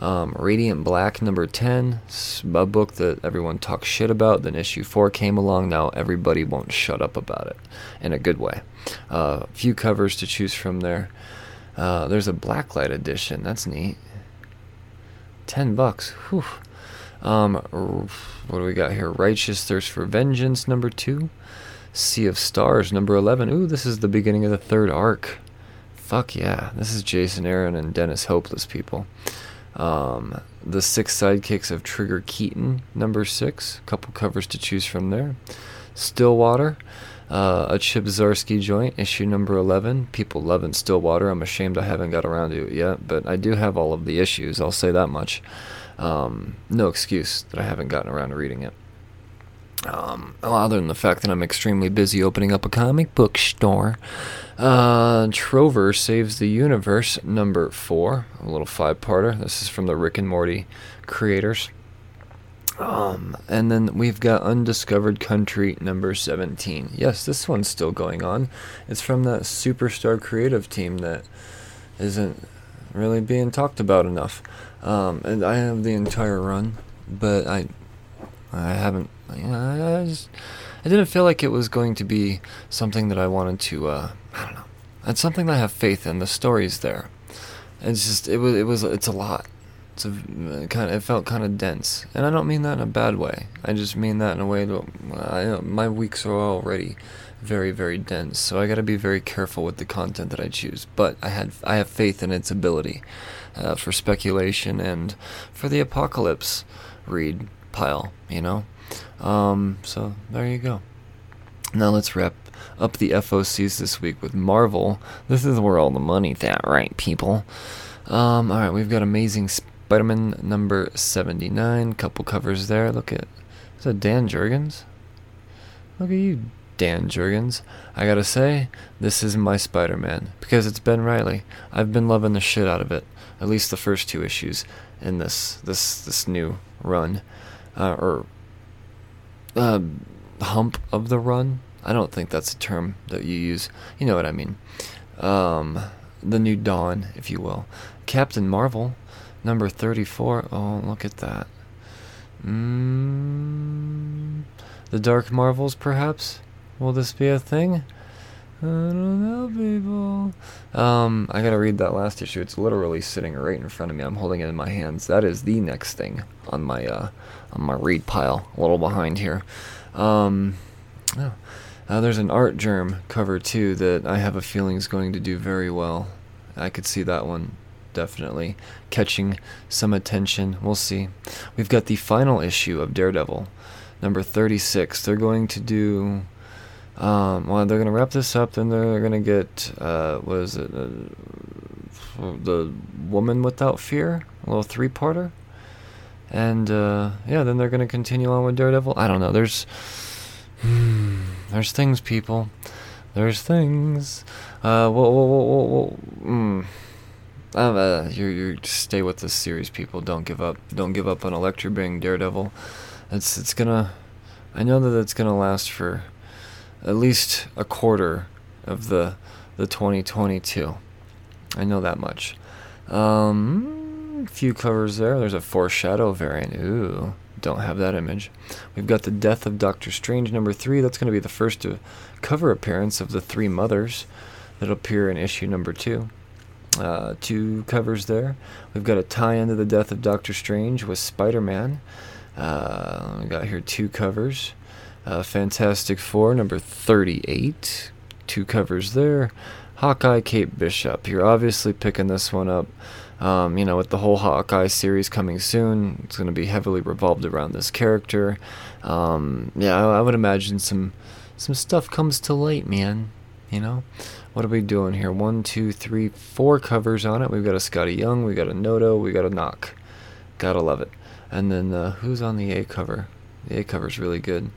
Um, Radiant Black number 10, a book that everyone talks shit about. Then issue 4 came along. Now everybody won't shut up about it in a good way. A uh, few covers to choose from there. Uh, there's a Blacklight edition. That's neat. 10 bucks. Whew. Um, what do we got here? Righteous Thirst for Vengeance number 2. Sea of Stars number 11. Ooh, this is the beginning of the third arc. Fuck yeah. This is Jason Aaron and Dennis Hopeless people. Um, the Six Sidekicks of Trigger Keaton, number six. Couple covers to choose from there. Stillwater, uh, a Chip Zdarsky joint, issue number 11. People loving Stillwater. I'm ashamed I haven't got around to it yet, but I do have all of the issues. I'll say that much. Um, no excuse that I haven't gotten around to reading it. Um, other than the fact that I'm extremely busy opening up a comic book store. Uh, Trover Saves the Universe, number four, a little five parter. This is from the Rick and Morty creators. Um, and then we've got Undiscovered Country, number 17. Yes, this one's still going on. It's from that superstar creative team that isn't really being talked about enough. Um, and I have the entire run, but I, I haven't I just I didn't feel like it was going to be something that I wanted to. Uh, I don't know. It's something that I have faith in. The story's there. It's just it was it was it's a lot. It's a kind of it felt kind of dense, and I don't mean that in a bad way. I just mean that in a way that I, my weeks are already very very dense, so I got to be very careful with the content that I choose. But I had I have faith in its ability uh, for speculation and for the apocalypse read pile. You know. Um, so there you go. Now let's wrap up the FOCs this week with Marvel. This is where all the money's at, right, people? Um, all right, we've got Amazing Spider-Man number 79. Couple covers there. Look at is that Dan Jurgens? Look at you, Dan Jurgens. I gotta say, this is my Spider-Man because it's Ben Reilly. I've been loving the shit out of it. At least the first two issues in this this this new run, uh, or uh, hump of the run. I don't think that's a term that you use. You know what I mean. Um, the new dawn, if you will. Captain Marvel, number 34. Oh, look at that. Mm, the Dark Marvels, perhaps? Will this be a thing? I don't know, people. Um, I gotta read that last issue. It's literally sitting right in front of me. I'm holding it in my hands. That is the next thing on my uh, on my read pile. A little behind here. Um, oh. uh, there's an Artgerm cover too that I have a feeling is going to do very well. I could see that one definitely catching some attention. We'll see. We've got the final issue of Daredevil, number 36. They're going to do. Um, well, they're to wrap this up, then they're to get. Uh, what is it? Uh, the Woman Without Fear? A little three parter? And, uh, yeah, then they're to continue on with Daredevil. I don't know. There's. <sighs> There's things, people. There's things. Uh, whoa, whoa, whoa, whoa. Mm. Um, uh, you you stay with this series, people. Don't give up. Don't give up on Elektra being Daredevil. It's it's gonna. I know that it's gonna last for at least a quarter of the the 2022. I know that much. Um, few covers there. There's a foreshadow variant. Ooh, don't have that image. We've got the Death of Doctor Strange number three. That's going to be the first cover appearance of the three mothers that'll appear in issue number two. Uh, two covers there. We've got a tie into the death of Doctor Strange with Spider Man. Uh, we got here two covers. Uh, Fantastic Four, number 38. Two covers there. Hawkeye, Kate Bishop. You're obviously picking this one up. Um, you know, with the whole Hawkeye series coming soon, it's going to be heavily revolved around this character. Um, yeah, I, I would imagine some some stuff comes to light, man. You know, what are we doing here? One, two, three, four covers on it. We've got a Skottie Young, we got a Noto, we got a Knock. Gotta love it. And then uh, who's on the A cover? The A cover's really good.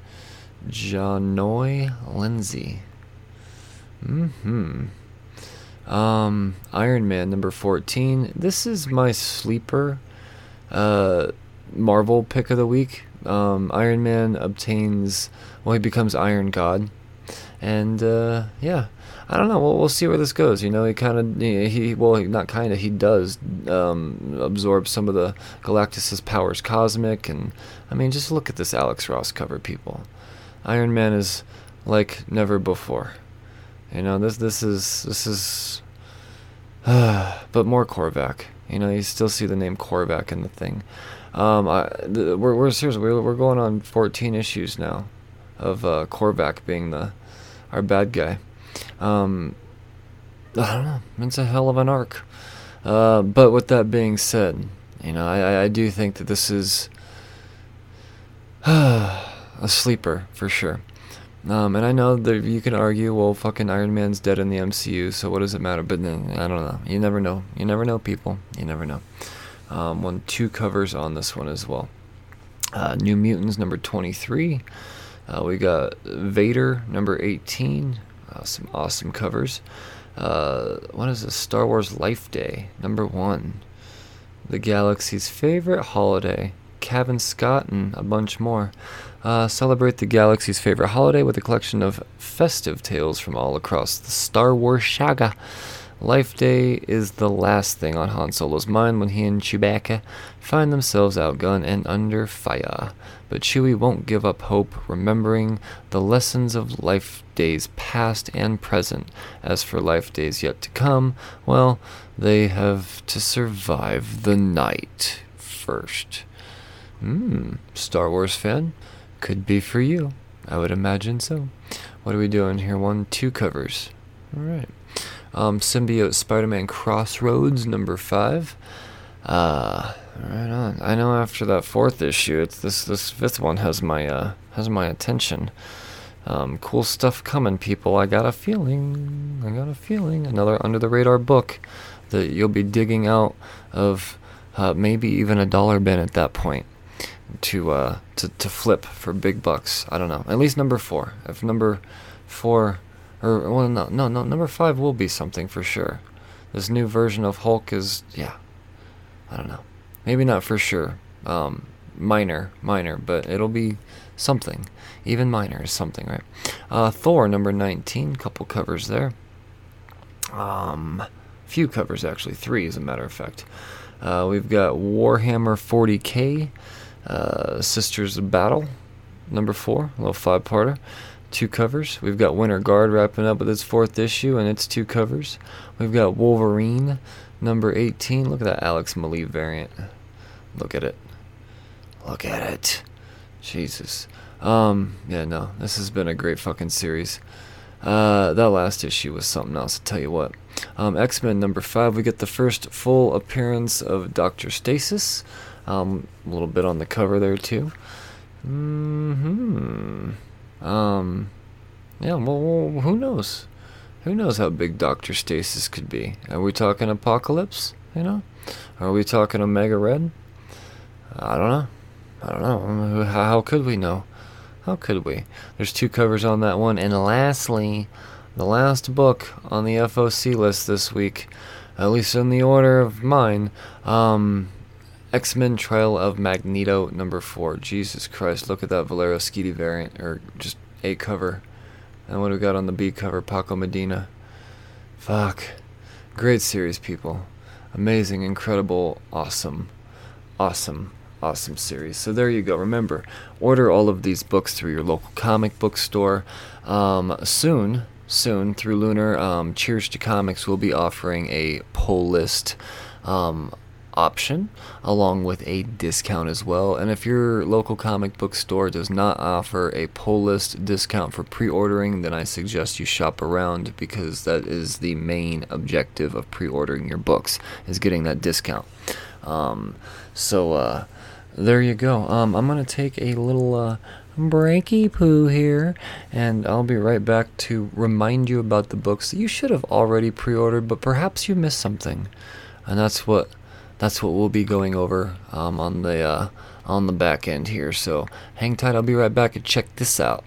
Jahnoy Lindsay. Hmm. Um, Iron Man number fourteen. This is my sleeper. Uh, Marvel pick of the week. Um, Iron Man obtains. Well, he becomes Iron God, and uh, yeah, I don't know. We'll, we'll see where this goes. You know, he kind of he well not kind of he does um, absorb some of the Galactus's powers cosmic, and I mean just look at this Alex Ross cover, people. Iron Man is like never before. You know this this is this is, uh, <sighs> but more Korvac. You know you still see the name Korvac in the thing. Um, I, the, we're we're seriously we're, we're going on 14 issues now, of uh, Korvac being the our bad guy. Um, I don't know. It's a hell of an arc. Uh, but with that being said, you know, I, I do think that this is <sighs> <sighs> a sleeper for sure. Um, and I know that you can argue, well, fucking Iron Man's dead in the MCU, so what does it matter? But then, I don't know. You never know. You never know, people. You never know. Um, one, two covers on this one as well. Uh, New Mutants number 23. Uh, we got Vader number 18. Uh, some awesome covers. Uh, what is this? Star Wars Life Day, number one. The galaxy's favorite holiday. Cavan Scott and a bunch more. Uh, celebrate the galaxy's favorite holiday with a collection of festive tales from all across the Star Wars saga. Life Day is the last thing on Han Solo's mind when he and Chewbacca find themselves outgunned and under fire. But Chewie won't give up hope, remembering the lessons of Life Days past and present. As for Life Days yet to come, well, they have to survive the night first. Hmm, Star Wars fan? Could be for you. I would imagine so. What are we doing here? One, two covers. Alright. Um, Symbiote Spider-Man Crossroads number five. Uh, right on. I know after that fourth issue, it's this this fifth one has my uh has my attention. Um, cool stuff coming, people. I got a feeling. I got a feeling. Another under the radar book that you'll be digging out of uh, maybe even a dollar bin at that point to uh to to flip for big bucks. I don't know. At least number four. If number four or well, no, no, no. Number five will be something for sure. This new version of Hulk is, yeah. I don't know. Maybe not for sure. Um, minor, minor, but it'll be something. Even minor is something, right? Uh, Thor number 19, couple covers there. Um, few covers actually, three as a matter of fact. Uh, we've got Warhammer 40k, uh, Sisters of Battle, number four, a little five-parter two covers. We've got Winter Guard wrapping up with its fourth issue and its two covers. We've got Wolverine number 18. Look at that Alex Maleev variant. Look at it. Look at it. Jesus. Um, yeah, no, this has been a great fucking series. Uh, that last issue was something else, I'll tell you what. Um, X Men number five, we get the first full appearance of Dr. Stasis. Um, a little bit on the cover there, too. Hmm. Um. Yeah. Well, who knows? Who knows how big Doctor Stasis could be? Are we talking Apocalypse? You know? Are we talking Omega Red? I don't know. I don't know. How, how could we know? How could we? There's two covers on that one. And lastly, the last book on the FOC list this week, at least in the order of mine, um, X Men Trial of Magneto number four. Jesus Christ, look at that Valerio Schiti variant, or just A cover. And what we got on the B cover, Paco Medina. Fuck. Great series, people. Amazing, incredible, awesome, awesome, awesome series. So there you go. Remember, order all of these books through your local comic book store. Um, soon, soon, through Lunar, um, Cheers to Comics will be offering a poll list. Um, option along with a discount as well. And if your local comic book store does not offer a pull list discount for pre ordering, then I suggest you shop around because that is the main objective of pre ordering your books, is getting that discount. Um, so, uh, there you go. Um, I'm going to take a little. Uh, breaky poo here, and I'll be right back to remind you about the books that you should have already pre ordered, but perhaps you missed something. And that's what that's what we'll be going over um, on the uh, on the back end here. So hang tight. I'll be right back and check this out.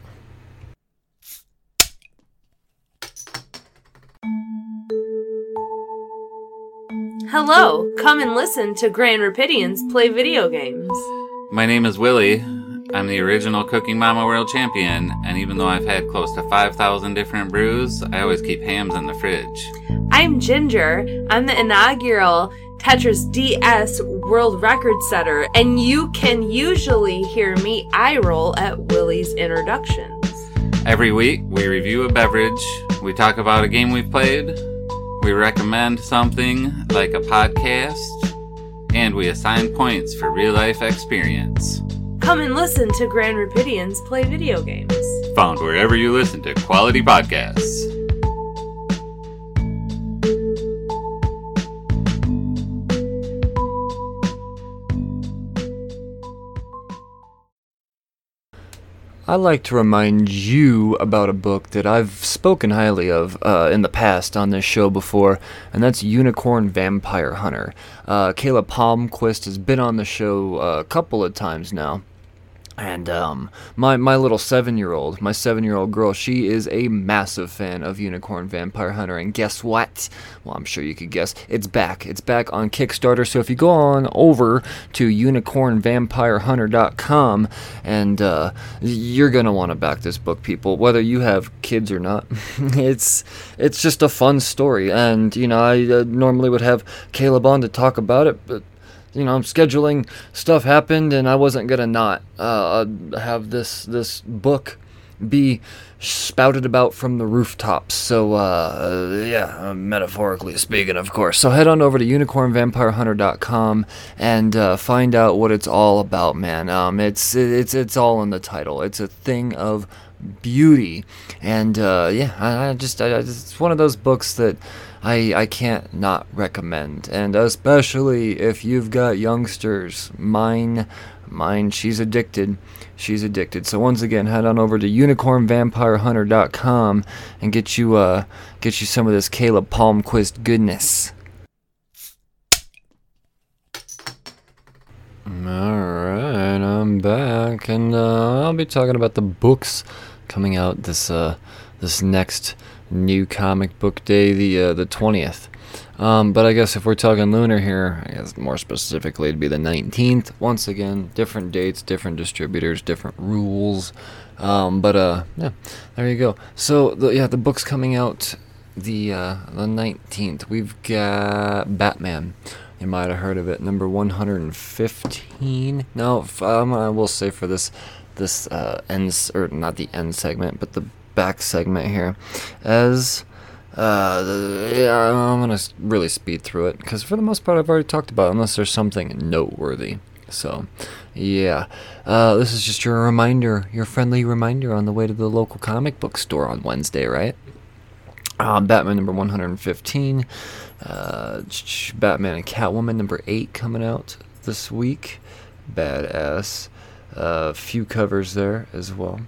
Hello, come and listen to Grand Rapidians play video games. My name is Willie. I'm the original Cooking Mama World Champion, and even though I've had close to 5,000 different brews, I always keep hams in the fridge. I'm Ginger. I'm the inaugural Tetris DS world record setter, and you can usually hear me eye roll at Willie's introductions. Every week, we review a beverage, we talk about a game we've played, we recommend something like a podcast, and we assign points for real life experience. Come and listen to Grand Rapidians play video games. Found wherever you listen to quality podcasts. I'd like to remind you about a book that I've spoken highly of uh, in the past on this show before, and that's Unicorn Vampire Hunter. Uh, Caleb Palmquist has been on the show uh, a couple of times now. And um, my my little seven year old, my seven year old girl, she is a massive fan of Unicorn Vampire Hunter. And guess what? Well, I'm sure you could guess. It's back. It's back on Kickstarter. So if you go on over to unicornvampirehunter.com, and uh, you're gonna want to back this book, people, whether you have kids or not. <laughs> it's it's just a fun story, and you know I uh, normally would have Caleb on to talk about it, but you know, I'm scheduling stuff happened, and I wasn't gonna not uh, have this this book be spouted about from the rooftops. So uh, yeah, metaphorically speaking, of course. So head on over to unicornvampirehunter.com and uh, find out what it's all about, man. Um, it's it's it's all in the title. It's a thing of beauty, and uh, yeah, I, I just I, it's one of those books that. I, I can't not recommend. And especially if you've got youngsters. Mine, mine, she's addicted. She's addicted. So once again, head on over to unicornvampirehunter.com and get you uh get you some of this Caleb Palmquist goodness. Alright, I'm back and uh, I'll be talking about the books coming out this uh this next new comic book day, the uh, the twentieth. Um, but I guess if we're talking lunar here, I guess more specifically, it'd be the nineteenth. Once again, different dates, different distributors, different rules. Um, but uh, yeah, there you go. So the, yeah, the book's coming out the uh, the nineteenth. We've got Batman. You might have heard of it, number one hundred and fifteen. No, um, I will say for this this uh, ends or not the end segment, but the back segment here. As uh, yeah, I'm gonna really speed through it because for the most part I've already talked about, it, unless there's something noteworthy. So, yeah, uh, this is just your reminder, your friendly reminder on the way to the local comic book store on Wednesday, right? Um, Batman number 115, uh, <tsk> Batman and Catwoman number 8 coming out this week. Badass. A few covers there as well.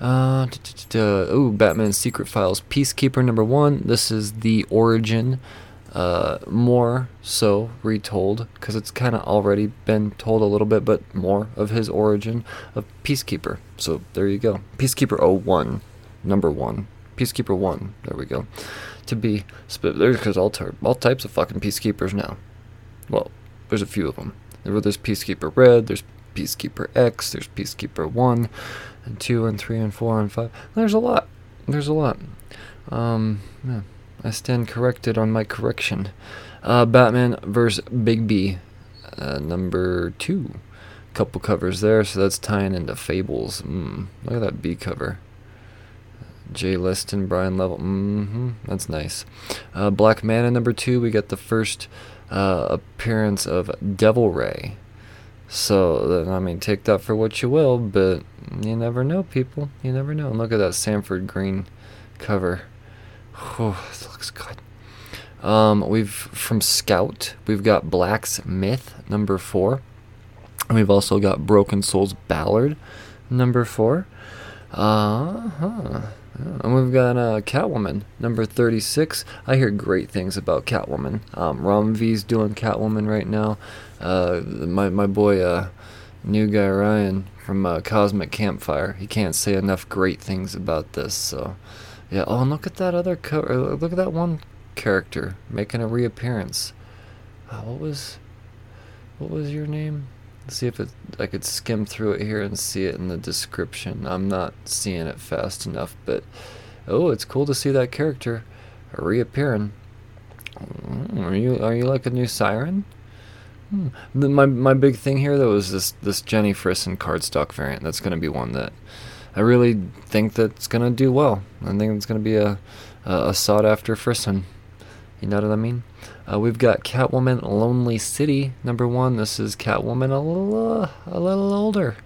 Uh, uh, ooh, Batman Secret Files Peacekeeper number 1. This is the origin, uh, more so retold, because it's kind of already been told a little bit, but more of his origin of Peacekeeper. So there you go. Peacekeeper 01, number 1. Peacekeeper 1. There we go. To be. There's because all, tar- all types of fucking Peacekeepers now. Well, there's a few of them. There's Peacekeeper Red, there's Peacekeeper X, there's Peacekeeper 1, and 2, and 3, and 4, and 5. There's a lot. There's a lot. Um, yeah. I stand corrected on my correction. Uh, Batman vs. Bigby, uh, number 2. Couple covers there, so that's tying into Fables. Mm, look at that B cover. Jay Liston, Brian Level. hmm That's nice. Uh, Black Manta number two. We got the first uh, appearance of Devil Ray. So I mean, take that for what you will, but you never know, people. You never know. And look at that Sanford Greene cover. Oh, this looks good. Um, we've from Scout. We've got Black's Myth number four. And we've also got Broken Souls Ballard number four. Uh huh. And we've got uh, Catwoman, number 36. I hear great things about Catwoman. Um, Ram V's doing Catwoman right now. Uh, my, my boy, uh, new guy Ryan from uh, Cosmic Campfire, he can't say enough great things about this. So, yeah. Oh, and look at that other cover. Look at that one character making a reappearance. Uh, what was, what was your name? Let's see if it, I could skim through it here and see it in the description. I'm not seeing it fast enough, but oh, it's cool to see that character reappearing. Mm, Are you are you like a new siren? Hmm. My my big thing here though is this this Jenny Frison cardstock variant. That's going to be one that I really think that's going to do well. I think it's going to be a a, a sought after Frisson. You know what I mean? Uh, we've got Catwoman Lonely City, number one. This is Catwoman a little, uh, a little older.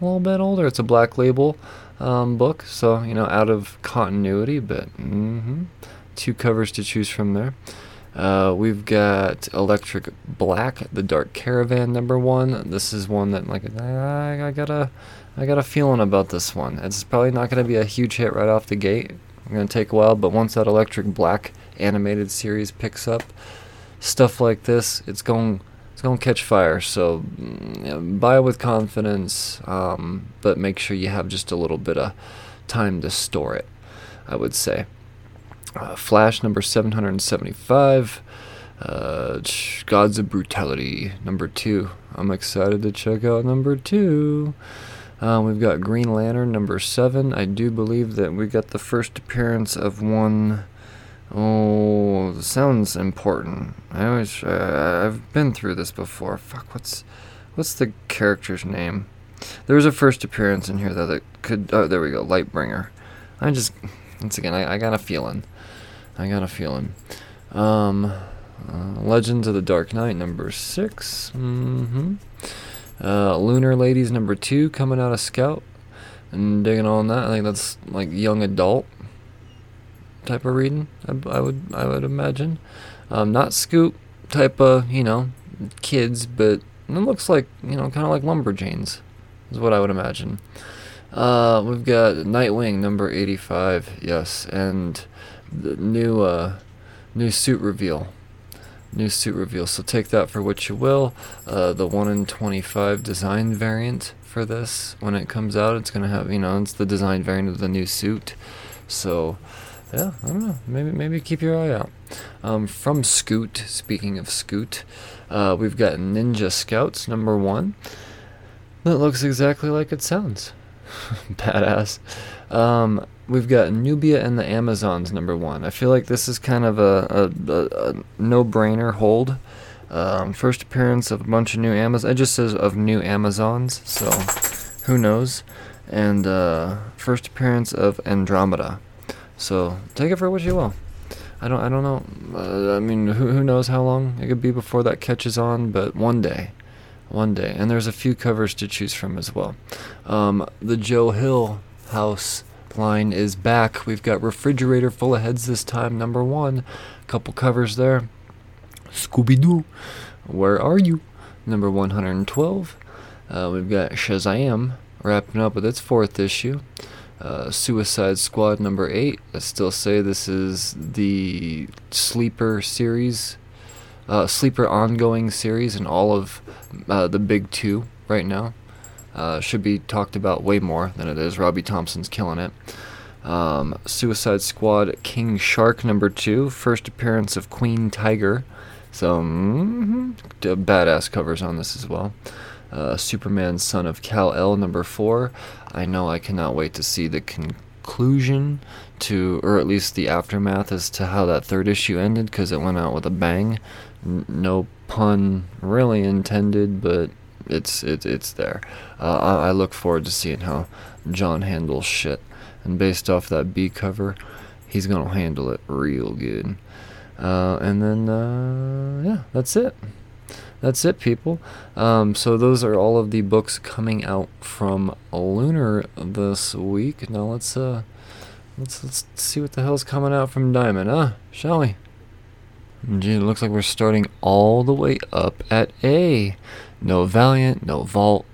A little bit older. It's a black label um, book, so, you know, out of continuity, but hmm two covers to choose from there. Uh, we've got Electric Black, The Dark Caravan, number one. This is one that, like, I, I got a, I got a feeling about this one. It's probably not going to be a huge hit right off the gate. It's going to take a while, but once that Electric Black animated series picks up, stuff like this, it's going it's going to catch fire. So mm, buy with confidence, um, but make sure you have just a little bit of time to store it. I would say. Uh, Flash number 775. Uh, Gods of Brutality number two. I'm excited to check out number two. Uh, we've got Green Lantern number seven. I do believe that we got the first appearance of one Oh, sounds important. I always, uh, I've been through this before. Fuck, what's, what's the character's name? There was a first appearance in here though that could. Oh, there we go, Lightbringer. I just, once again, I, I got a feeling. I got a feeling. Um, uh, Legends of the Dark Knight number 6 Mm-hmm. Uh, Lunar Ladies number two coming out of Scout. And digging on that. I think that's like young adult type of reading. I, I would I would imagine, um, not Scoot type of you know kids, but it looks like you know kind of like lumberjanes is what I would imagine. Uh, we've got Nightwing number eighty five, yes, and the new uh, new suit reveal. New suit reveal. So take that for what you will. Uh, the one in twenty five design variant for this when it comes out, it's gonna have you know it's the design variant of the new suit. So yeah, I don't know. Maybe maybe keep your eye out. Um, from Scoot, speaking of Scoot, uh, we've got Ninja Scouts number one. That looks exactly like it sounds. <laughs> Badass. Um, we've got Nubia and the Amazons number one. I feel like this is kind of a, a, a, a no-brainer hold. Um, first appearance of a bunch of new Amazons. It just says of new Amazons, so who knows? and uh, first appearance of Andromeda. So take it for what you will. I don't I don't know. Uh, I mean, who who knows how long it could be before that catches on, but one day, one day. And there's a few covers to choose from as well. Um, the Joe Hill house line is back. We've got refrigerator full of heads this time. Number one, couple covers there. Scooby Doo, where are you? Number 112. Uh, we've got Shazam wrapping up with its fourth issue. Uh, Suicide Squad number eight. I still say this is the sleeper series, uh, sleeper ongoing series, and all of uh, the big two right now. Uh, should be talked about way more than it is. Robbie Thompson's killing it. Um, Suicide Squad King Shark number two. First appearance of Queen Tiger. So, mm-hmm, badass covers on this as well. Uh, Superman Son of Kal El number four. I know I cannot wait to see the conclusion to, or at least the aftermath as to how that third issue ended because it went out with a bang. N- no pun really intended, but it's it's it's there. Uh, I, I look forward to seeing how Jon handles shit, and based off that B cover, he's gonna handle it real good. Uh, and then uh, yeah, that's it. That's it, people. Um, so those are all of the books coming out from Lunar this week. Now let's uh, let's let's see what the hell's coming out from Diamond, huh? Shall we? Gee, it looks like we're starting all the way up at A. No Valiant, no Vault,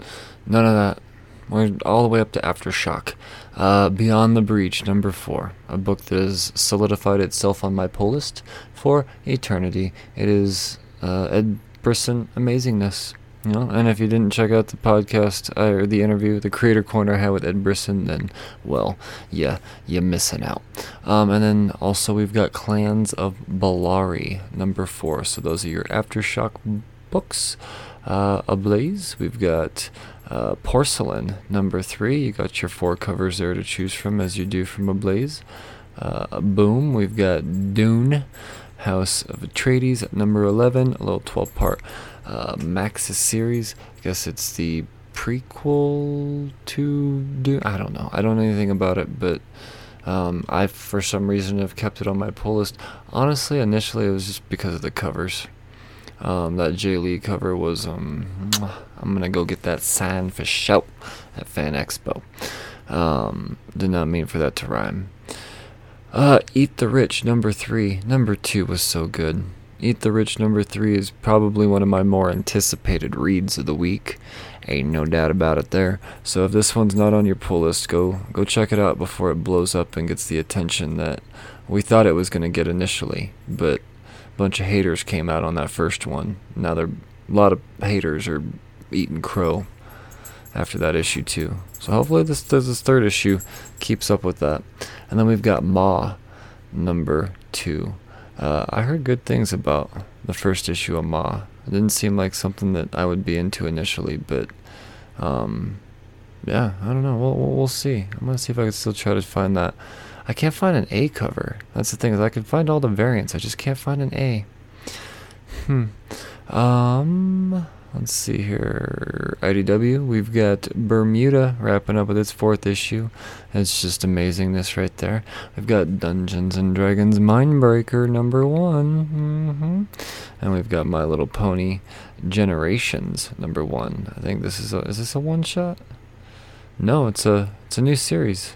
none of that. We're all the way up to Aftershock. Uh, Beyond the Breach, number four. A book that has solidified itself on my pull list for eternity. It is uh, Ed Brisson amazingness. You know, and if you didn't check out the podcast uh, or the interview, the creator corner I had with Ed Brisson, then well, yeah, you're missing out. Um, and then also we've got Clans of Bellari, number four. So those are your aftershock books. Uh, Ablaze, we've got uh, Porcelain, number three. You got your four covers there to choose from, as you do from Ablaze. Uh, Boom, we've got Dune. House of Atreides at number 11, a little 12 part uh, Maxis series. I guess it's the prequel to do I don't know. I don't know anything about it, but um, I, for some reason, have kept it on my pull list. Honestly, initially, it was just because of the covers. Um, that Jae Lee cover was, um, I'm gonna go get that signed for show at Fan Expo. Um, did not mean for that to rhyme. Uh, Eat the Rich, number three. Number two was so good. Eat the Rich, number three, is probably one of my more anticipated reads of the week. Ain't no doubt about it there. So if this one's not on your pull list, go go check it out before it blows up and gets the attention that we thought it was gonna get initially. But a bunch of haters came out on that first one. Now there a lot of haters are eating crow after that issue too. So hopefully this this third issue keeps up with that. And then we've got Ma, number two. Uh, I heard good things about the first issue of Ma. It didn't seem like something that I would be into initially, but um, yeah, I don't know. We'll, we'll, see. I'm gonna see if I can still try to find that. I can't find an A cover. That's the thing is I can find all the variants. I just can't find an A. Hmm. Um. Let's see here. IDW, we've got Bermuda wrapping up with its fourth issue. It's just amazingness right there. We've got Dungeons and Dragons Mindbreaker number one. Mm-hmm. And we've got My Little Pony Generations number one. I think this is a is this a one shot? No, it's a it's a new series.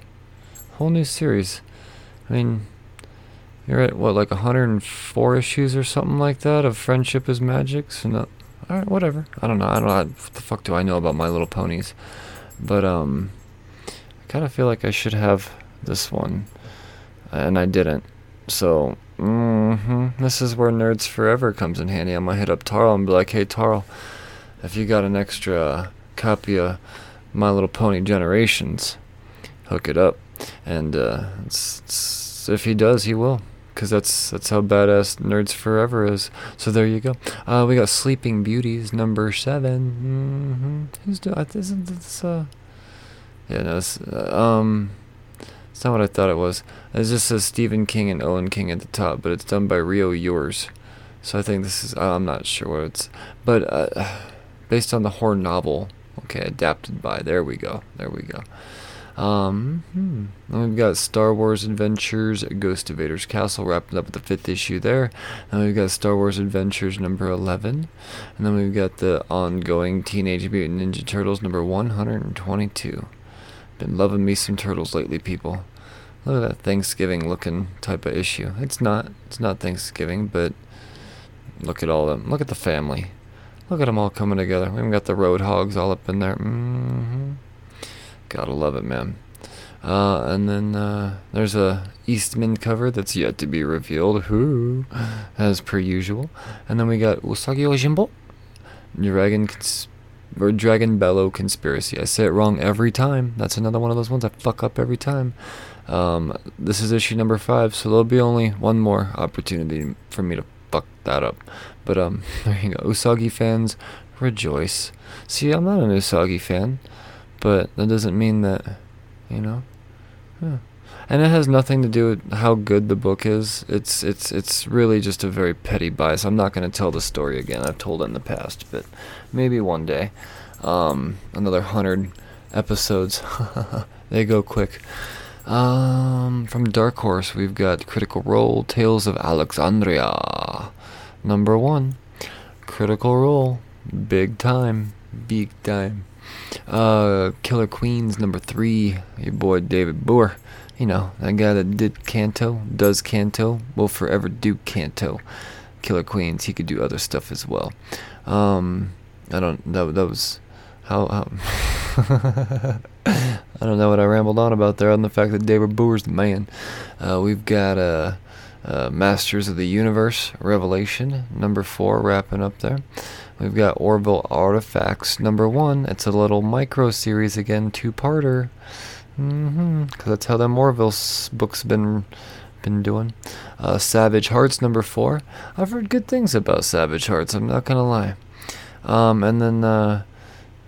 Whole new series. I mean you're at what, like 104 issues or something like that of Friendship is Magic? So no, all right, whatever. I don't know. I don't know. What the fuck do I know about My Little Ponies? But um, I kind of feel like I should have this one, and I didn't. So, mm-hmm, this is where Nerds Forever comes in handy. I'm gonna hit up Tarl and be like, "Hey, Tarl, if you got an extra copy of My Little Pony Generations, hook it up." And uh, it's, it's, if he does, he will because that's that's how badass Nerds Forever is. So there you go. Uh, we got Sleeping Beauties number 7 mm-hmm. Who's doing? Isn't this? Uh, yeah, no. It's, uh, um, it's not what I thought it was. It just says Stephen King and Owen King at the top, but it's done by Rio Youers. So I think this is. I'm not sure what it's, but uh, <sighs> based on the horror novel. Okay, adapted by. There we go. There we go. Um, hmm. Then we've got Star Wars Adventures, Ghost of Vader's Castle, wrapping up with the fifth issue there. And we've got Star Wars Adventures number 11. And then we've got the ongoing Teenage Mutant Ninja Turtles number 122. Been loving me some turtles lately, people. Look at that Thanksgiving looking type of issue. It's not. It's not Thanksgiving, but look at all of them. Look at the family. Look at them all coming together. We even got the road hogs all up in there. hmm Gotta love it, man. Uh, and then uh, there's a Eastman cover that's yet to be revealed. Who, as per usual. And then we got Usagi Yojimbo, Dragon Cons- or Dragon Bellow Conspiracy. I say it wrong every time. That's another one of those ones I fuck up every time. Um, this is issue number five, so there'll be only one more opportunity for me to fuck that up. But um, <laughs> there you go. Usagi fans, rejoice. See, I'm not an Usagi fan, but that doesn't mean that, you know. Yeah. And it has nothing to do with how good the book is. It's it's it's really just a very petty bias. I'm not going to tell the story again. I've told it in the past, but maybe one day. Um, another hundred episodes. <laughs> they go quick. Um, from Dark Horse, we've got Critical Role, Tales of Alexandria. Number one. Critical Role. Big time. Big time. Uh, Killer Queens, number three. Your boy David Booher. You know, that guy that did Canto, does Canto, will forever do Canto. Killer Queens, he could do other stuff as well. Um, I don't, that, that was, how, how <laughs> I don't know what I rambled on about there on the fact that David Booher's the man. Uh, we've got uh, uh, Masters of the Universe Revelation number four wrapping up there. We've got Orville Artifacts number one. It's a little micro series again, two-parter. Mm-hmm. Cause that's how them Orville books been been doing. Uh, Savage Hearts number four. I've heard good things about Savage Hearts. I'm not gonna lie. Um, and then uh,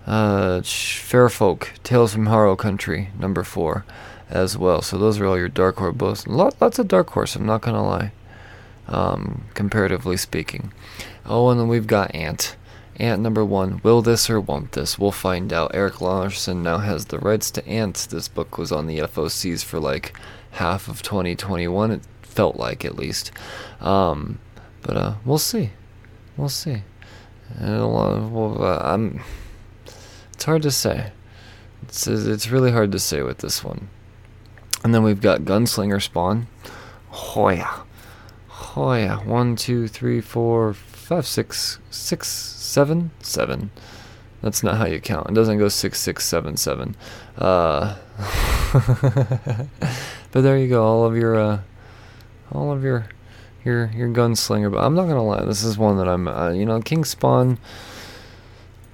uh, Fair Folk, Tales from Harrow County, number four, as well. So those are all your Dark Horse books. Lot, lots of Dark Horse. I'm not gonna lie. Um, comparatively speaking. Oh, and then we've got Ant. Ant number one. Will this or won't this? We'll find out. Erik Larsen now has the rights to Ant. This book was on the FOCs for like half of 2021. It felt like at least. Um, but uh, we'll see. We'll see. And well, uh, I'm. It's hard to say. It's it's really hard to say with this one. And then we've got Gunslinger Spawn. Oh yeah. Oh yeah. One, two, three, four, five, six, six, seven, seven. That's not how you count. It doesn't go six, six, seven, seven. Uh, <laughs> but there you go. All of your, uh, all of your, your, your gunslinger. But I'm not gonna lie. This is one that I'm. Uh, you know, King Spawn.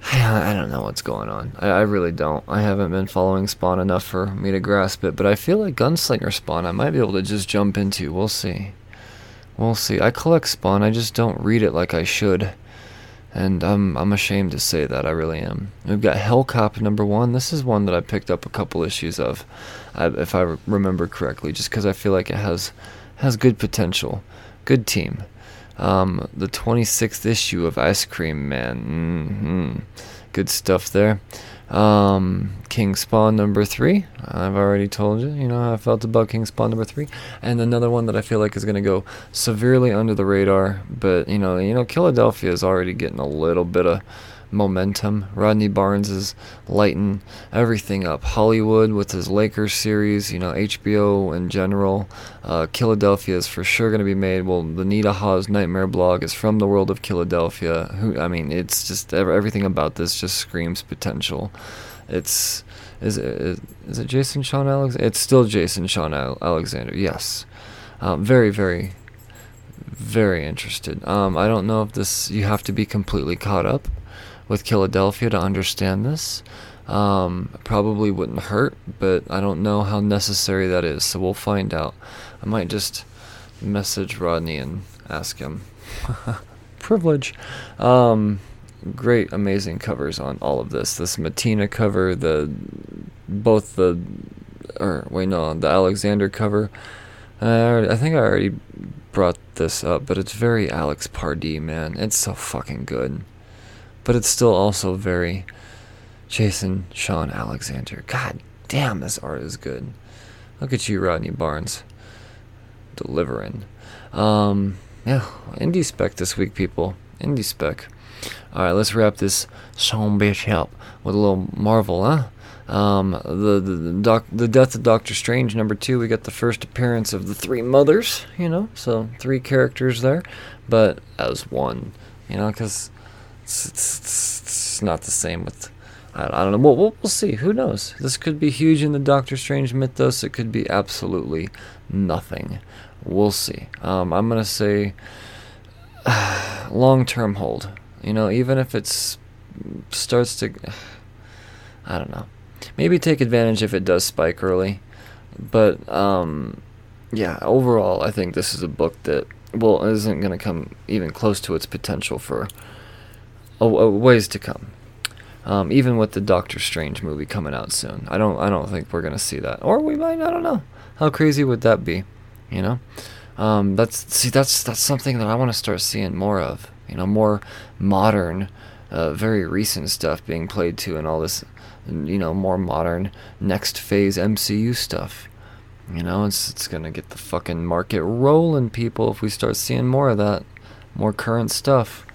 <sighs> I don't know what's going on. I, I really don't. I haven't been following Spawn enough for me to grasp it, but I feel like Gunslinger Spawn I might be able to just jump into. We'll see. We'll see. I collect Spawn, I just don't read it like I should. And I'm I'm ashamed to say that I really am. We've got Hellcop number one. This is one that I picked up a couple issues of, if I remember correctly, just because I feel like it has has good potential, good team. Um, the 26th issue of Ice Cream Man. hmm Good stuff there. Um, King Spawn number three. I've already told you, you know how I felt about King Spawn number three. And another one that I feel like is going to go severely under the radar, but you know, you know, Philadelphia is already getting a little bit of momentum. Rodney Barnes is lighting everything up. Hollywood with his Lakers series, you know, HBO in general. Uh, Philadelphia is for sure going to be made. Well, the Nita Hawes Nightmare blog is from the world of Philadelphia. Who, I mean, it's just everything about this just screams potential. It's is it is it Jason Shawn Alex? It's still Jason Shawn Alexander. Yes, um, very very very interested. Um, I don't know if this you have to be completely caught up with Philadelphia to understand this. Um, probably wouldn't hurt, but I don't know how necessary that is. So we'll find out. I might just message Rodney and ask him. <laughs> Privilege. Um, great, amazing covers on all of this. This Matina cover, the both the or wait no, the Alexander cover. I, I think I already brought this up, but it's very Alex Pardee, man. It's so fucking good. But it's still also very Jason Shawn Alexander. God Damn, this art is good. Look at you, Rodney Barnes. Delivering. Um, yeah, indie spec this week, people. Indie spec. All right, let's wrap this song bitch up with a little Marvel, huh? Um, the the the, doc, the death of Doctor Strange number two. We got the first appearance of the three mothers, you know, so three characters there, but as one, you know, because it's, it's, it's, not the same with. I, don't know. We'll, we'll, see. Who knows? This could be huge in the Doctor Strange mythos. It could be absolutely nothing. We'll see. Um, I'm gonna say <sighs> long term hold. You know, even if it's starts to, <sighs> I don't know. Maybe take advantage if it does spike early, but um, yeah. Overall, I think this is a book that well isn't gonna come even close to its potential for a, a ways to come. Um, even with the Doctor Strange movie coming out soon, I don't I don't think we're gonna see that, or we might. I don't know. How crazy would that be? You know, um, that's see that's that's something that I want to start seeing more of. You know, more modern, uh, very recent stuff being played to, and all this, you know, more modern next phase MCU stuff. You know, it's it's gonna get the fucking market rolling, people. If we start seeing more of that, more current stuff.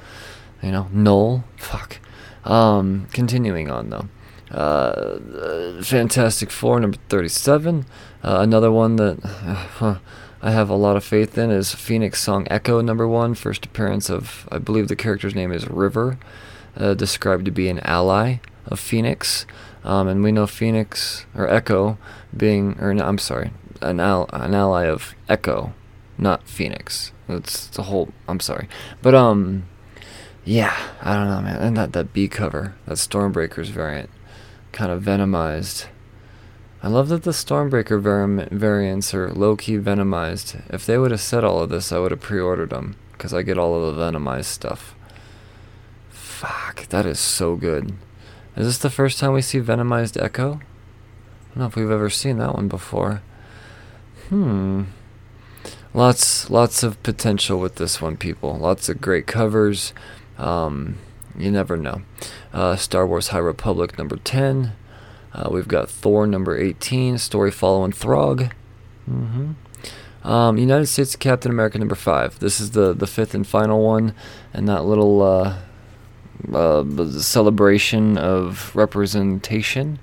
You know, null. Fuck. Um, continuing on though. Uh, Fantastic Four number 37. Uh, another one that <sighs> I have a lot of faith in is Phoenix Song Echo number one. First appearance of, I believe the character's name is River, uh, described to be an ally of Phoenix. Um, and we know Phoenix, or Echo, being, or no, I'm sorry, an, al- an ally of Echo, not Phoenix. It's the whole, I'm sorry. But, um, yeah, I don't know, man. And that, that B cover, that Stormbreakers variant, kind of venomized. I love that the Stormbreaker vari- variants are low key venomized. If they would have said all of this, I would have pre ordered them, because I get all of the venomized stuff. Fuck, that is so good. Is this the first time we see venomized Echo? I don't know if we've ever seen that one before. Hmm. Lots, lots of potential with this one, people. Lots of great covers. Um, you never know. Uh, Star Wars High Republic number 10. Uh, we've got Thor number 18, story following Throg. hmm Um, United States Captain America number 5. This is the, the fifth and final one, and that little uh, uh, celebration of representation.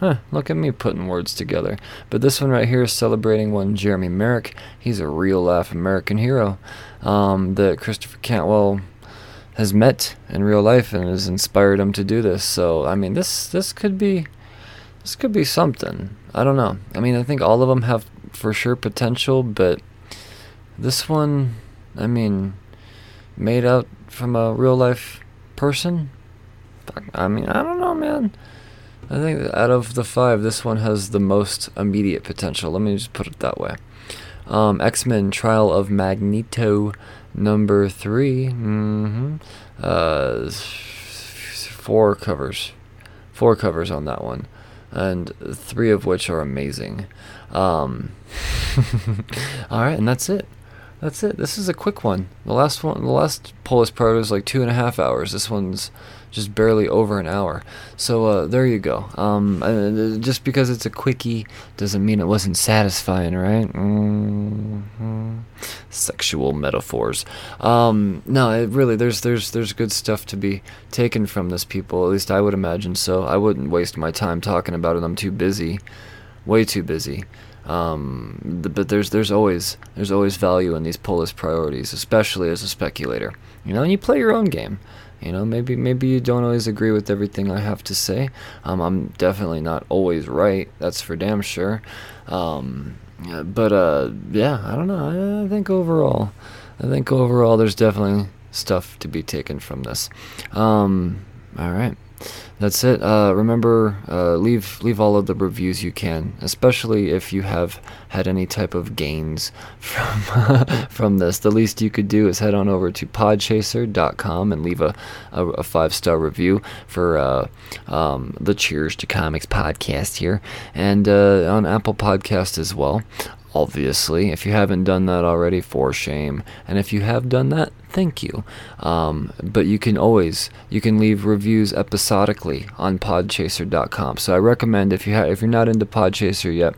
Huh, look at me putting words together. But this one right here is celebrating one Jeremy Merrick. He's a real life American hero um, that Christopher Cantwell has met in real life and has inspired him to do this. So I mean, this this could be this could be something. I don't know. I mean, I think all of them have for sure potential, but this one, I mean, made out from a real life person. I mean, I don't know, man. I think out of the five, this one has the most immediate potential. Let me just put it that way. Um, X Men Trial of Magneto number 3 Mm-hmm. Uh, four covers, four covers on that one, and three of which are amazing. Um, <laughs> all right, and that's it. That's it. This is a quick one. The last one, the last Polis Proto is like two and a half hours. This one's just barely over an hour. So uh, there you go. Um, uh, just because it's a quickie doesn't mean it wasn't satisfying, right? Mm-hmm. Sexual metaphors. Um, no, it really there's there's there's good stuff to be taken from this. People, at least I would imagine so. I wouldn't waste my time talking about it. I'm too busy, way too busy. Um, but there's there's always there's always value in these Polis priorities, especially as a speculator. You know, and you play your own game. You know, maybe maybe you don't always agree with everything I have to say. Um, I'm definitely not always right. That's for damn sure. Um, but uh, yeah, I don't know. I, I think overall, I think overall, there's definitely stuff to be taken from this. Um, all right. That's it. Uh, remember, uh, leave leave all of the reviews you can, especially if you have had any type of gains from <laughs> from this. The least you could do is head on over to podchaser.com and leave a, a, a five star review for uh, um, the Cheers to Comics podcast here, and uh, on Apple Podcast as well obviously. If you haven't done that already, for shame. And if you have done that, thank you. Um, but you can always you can leave reviews episodically on Podchaser.com. So I recommend if you ha- if you're not into Podchaser yet,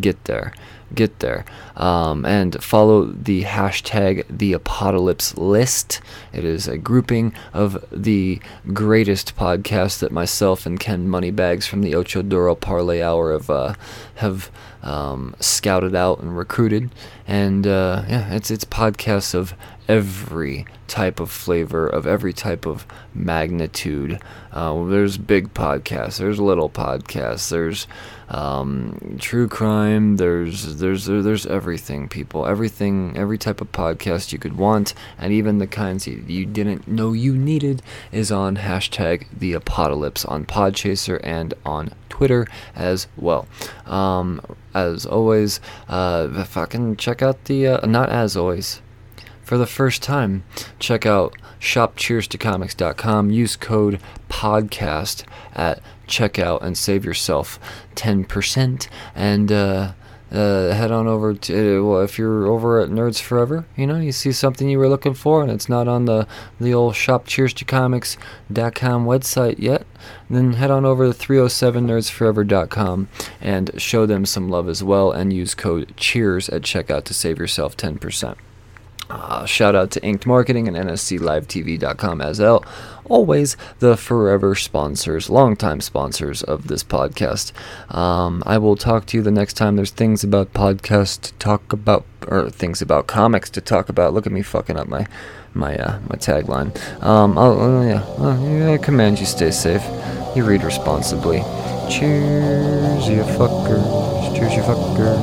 get there, get there, um, and follow the hashtag the Apocalypse List. It is a grouping of the greatest podcasts that myself and Ken Moneybags from the Ocho Duro Parlay Hour have uh, have um, scouted out and recruited, and uh, yeah, it's it's podcasts of every type of flavor, of every type of magnitude. Uh, there's big podcasts, there's little podcasts, there's um, true crime, there's there's there's everything, people, everything, every type of podcast you could want, and even the kinds you, didn't know you needed is on hashtag the apocalypse on Podchaser and on Twitter as well. Um, as always, uh, fucking check out the uh, not as always for the first time, check out shopcheerstocomics.com. Use code podcast at checkout and save yourself 10%. And uh, uh, head on over to, well, if you're over at Nerds Forever, you know, you see something you were looking for and it's not on the, the old shop cheers to comics.com website yet, then head on over to 307nerdsforever.com and show them some love as well and use code CHEERS at checkout to save yourself 10%. Uh, shout out to Inked Marketing and NSCLiveTV.com as well. Always the forever sponsors, longtime sponsors of this podcast. Um, I will talk to you the next time there's things about podcasts to talk about, or things about comics to talk about. Look at me fucking up my my uh, my tagline. Um, I'll, uh, yeah, uh, I command you stay safe. You read responsibly. Cheers, you fuckers. Cheers, you fuckers.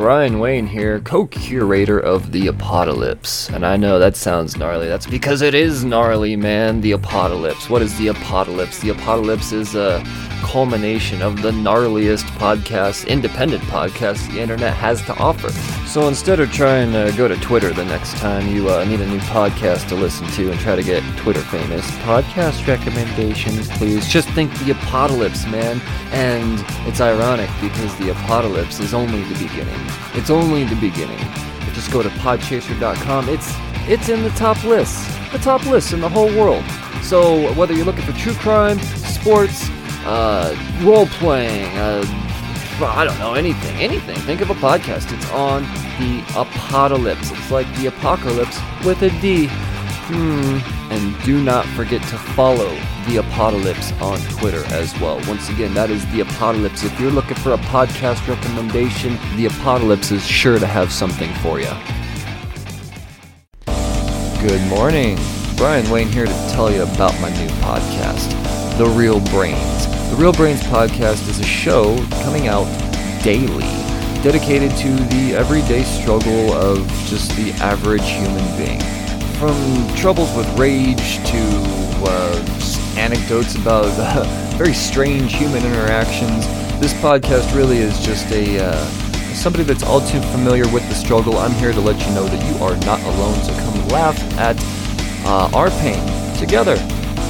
Brian Wayne here, co curator of The Apocalypse. And I know that sounds gnarly. That's because it is gnarly, man. The Apocalypse. What is The Apocalypse? The Apocalypse is a culmination of the gnarliest podcast, independent podcast the internet has to offer. So instead of trying to go to Twitter the next time you uh, need a new podcast to listen to and try to get Twitter famous, podcast recommendations, please. Just think The Apocalypse, man. And it's ironic because The Apocalypse is only the beginning. It's only the beginning. Just go to podchaser.com. It's it's in the top lists, the top lists in the whole world. So whether you're looking for true crime, sports, uh, role playing, uh, I don't know anything, anything. Think of a podcast. It's on the apocalypse. It's like the apocalypse with a D. Hmm. And do not forget to follow the apocalypse on Twitter as well. Once again, that is the apocalypse. If you're looking for a podcast recommendation, the apocalypse is sure to have something for you. Good morning. Brian Wayne here to tell you about my new podcast, The Real Brains. The Real Brains podcast is a show coming out daily, dedicated to the everyday struggle of just the average human being. From troubles with rage to uh, anecdotes about uh, <laughs> very strange human interactions, this podcast really is just a uh, somebody that's all too familiar with the struggle. I'm here to let you know that you are not alone. So come laugh at uh, our pain together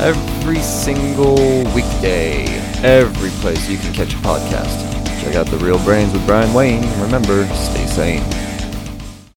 every single weekday, every place you can catch a podcast. Check out The Real Brains with Brian Wayne. Remember, stay sane.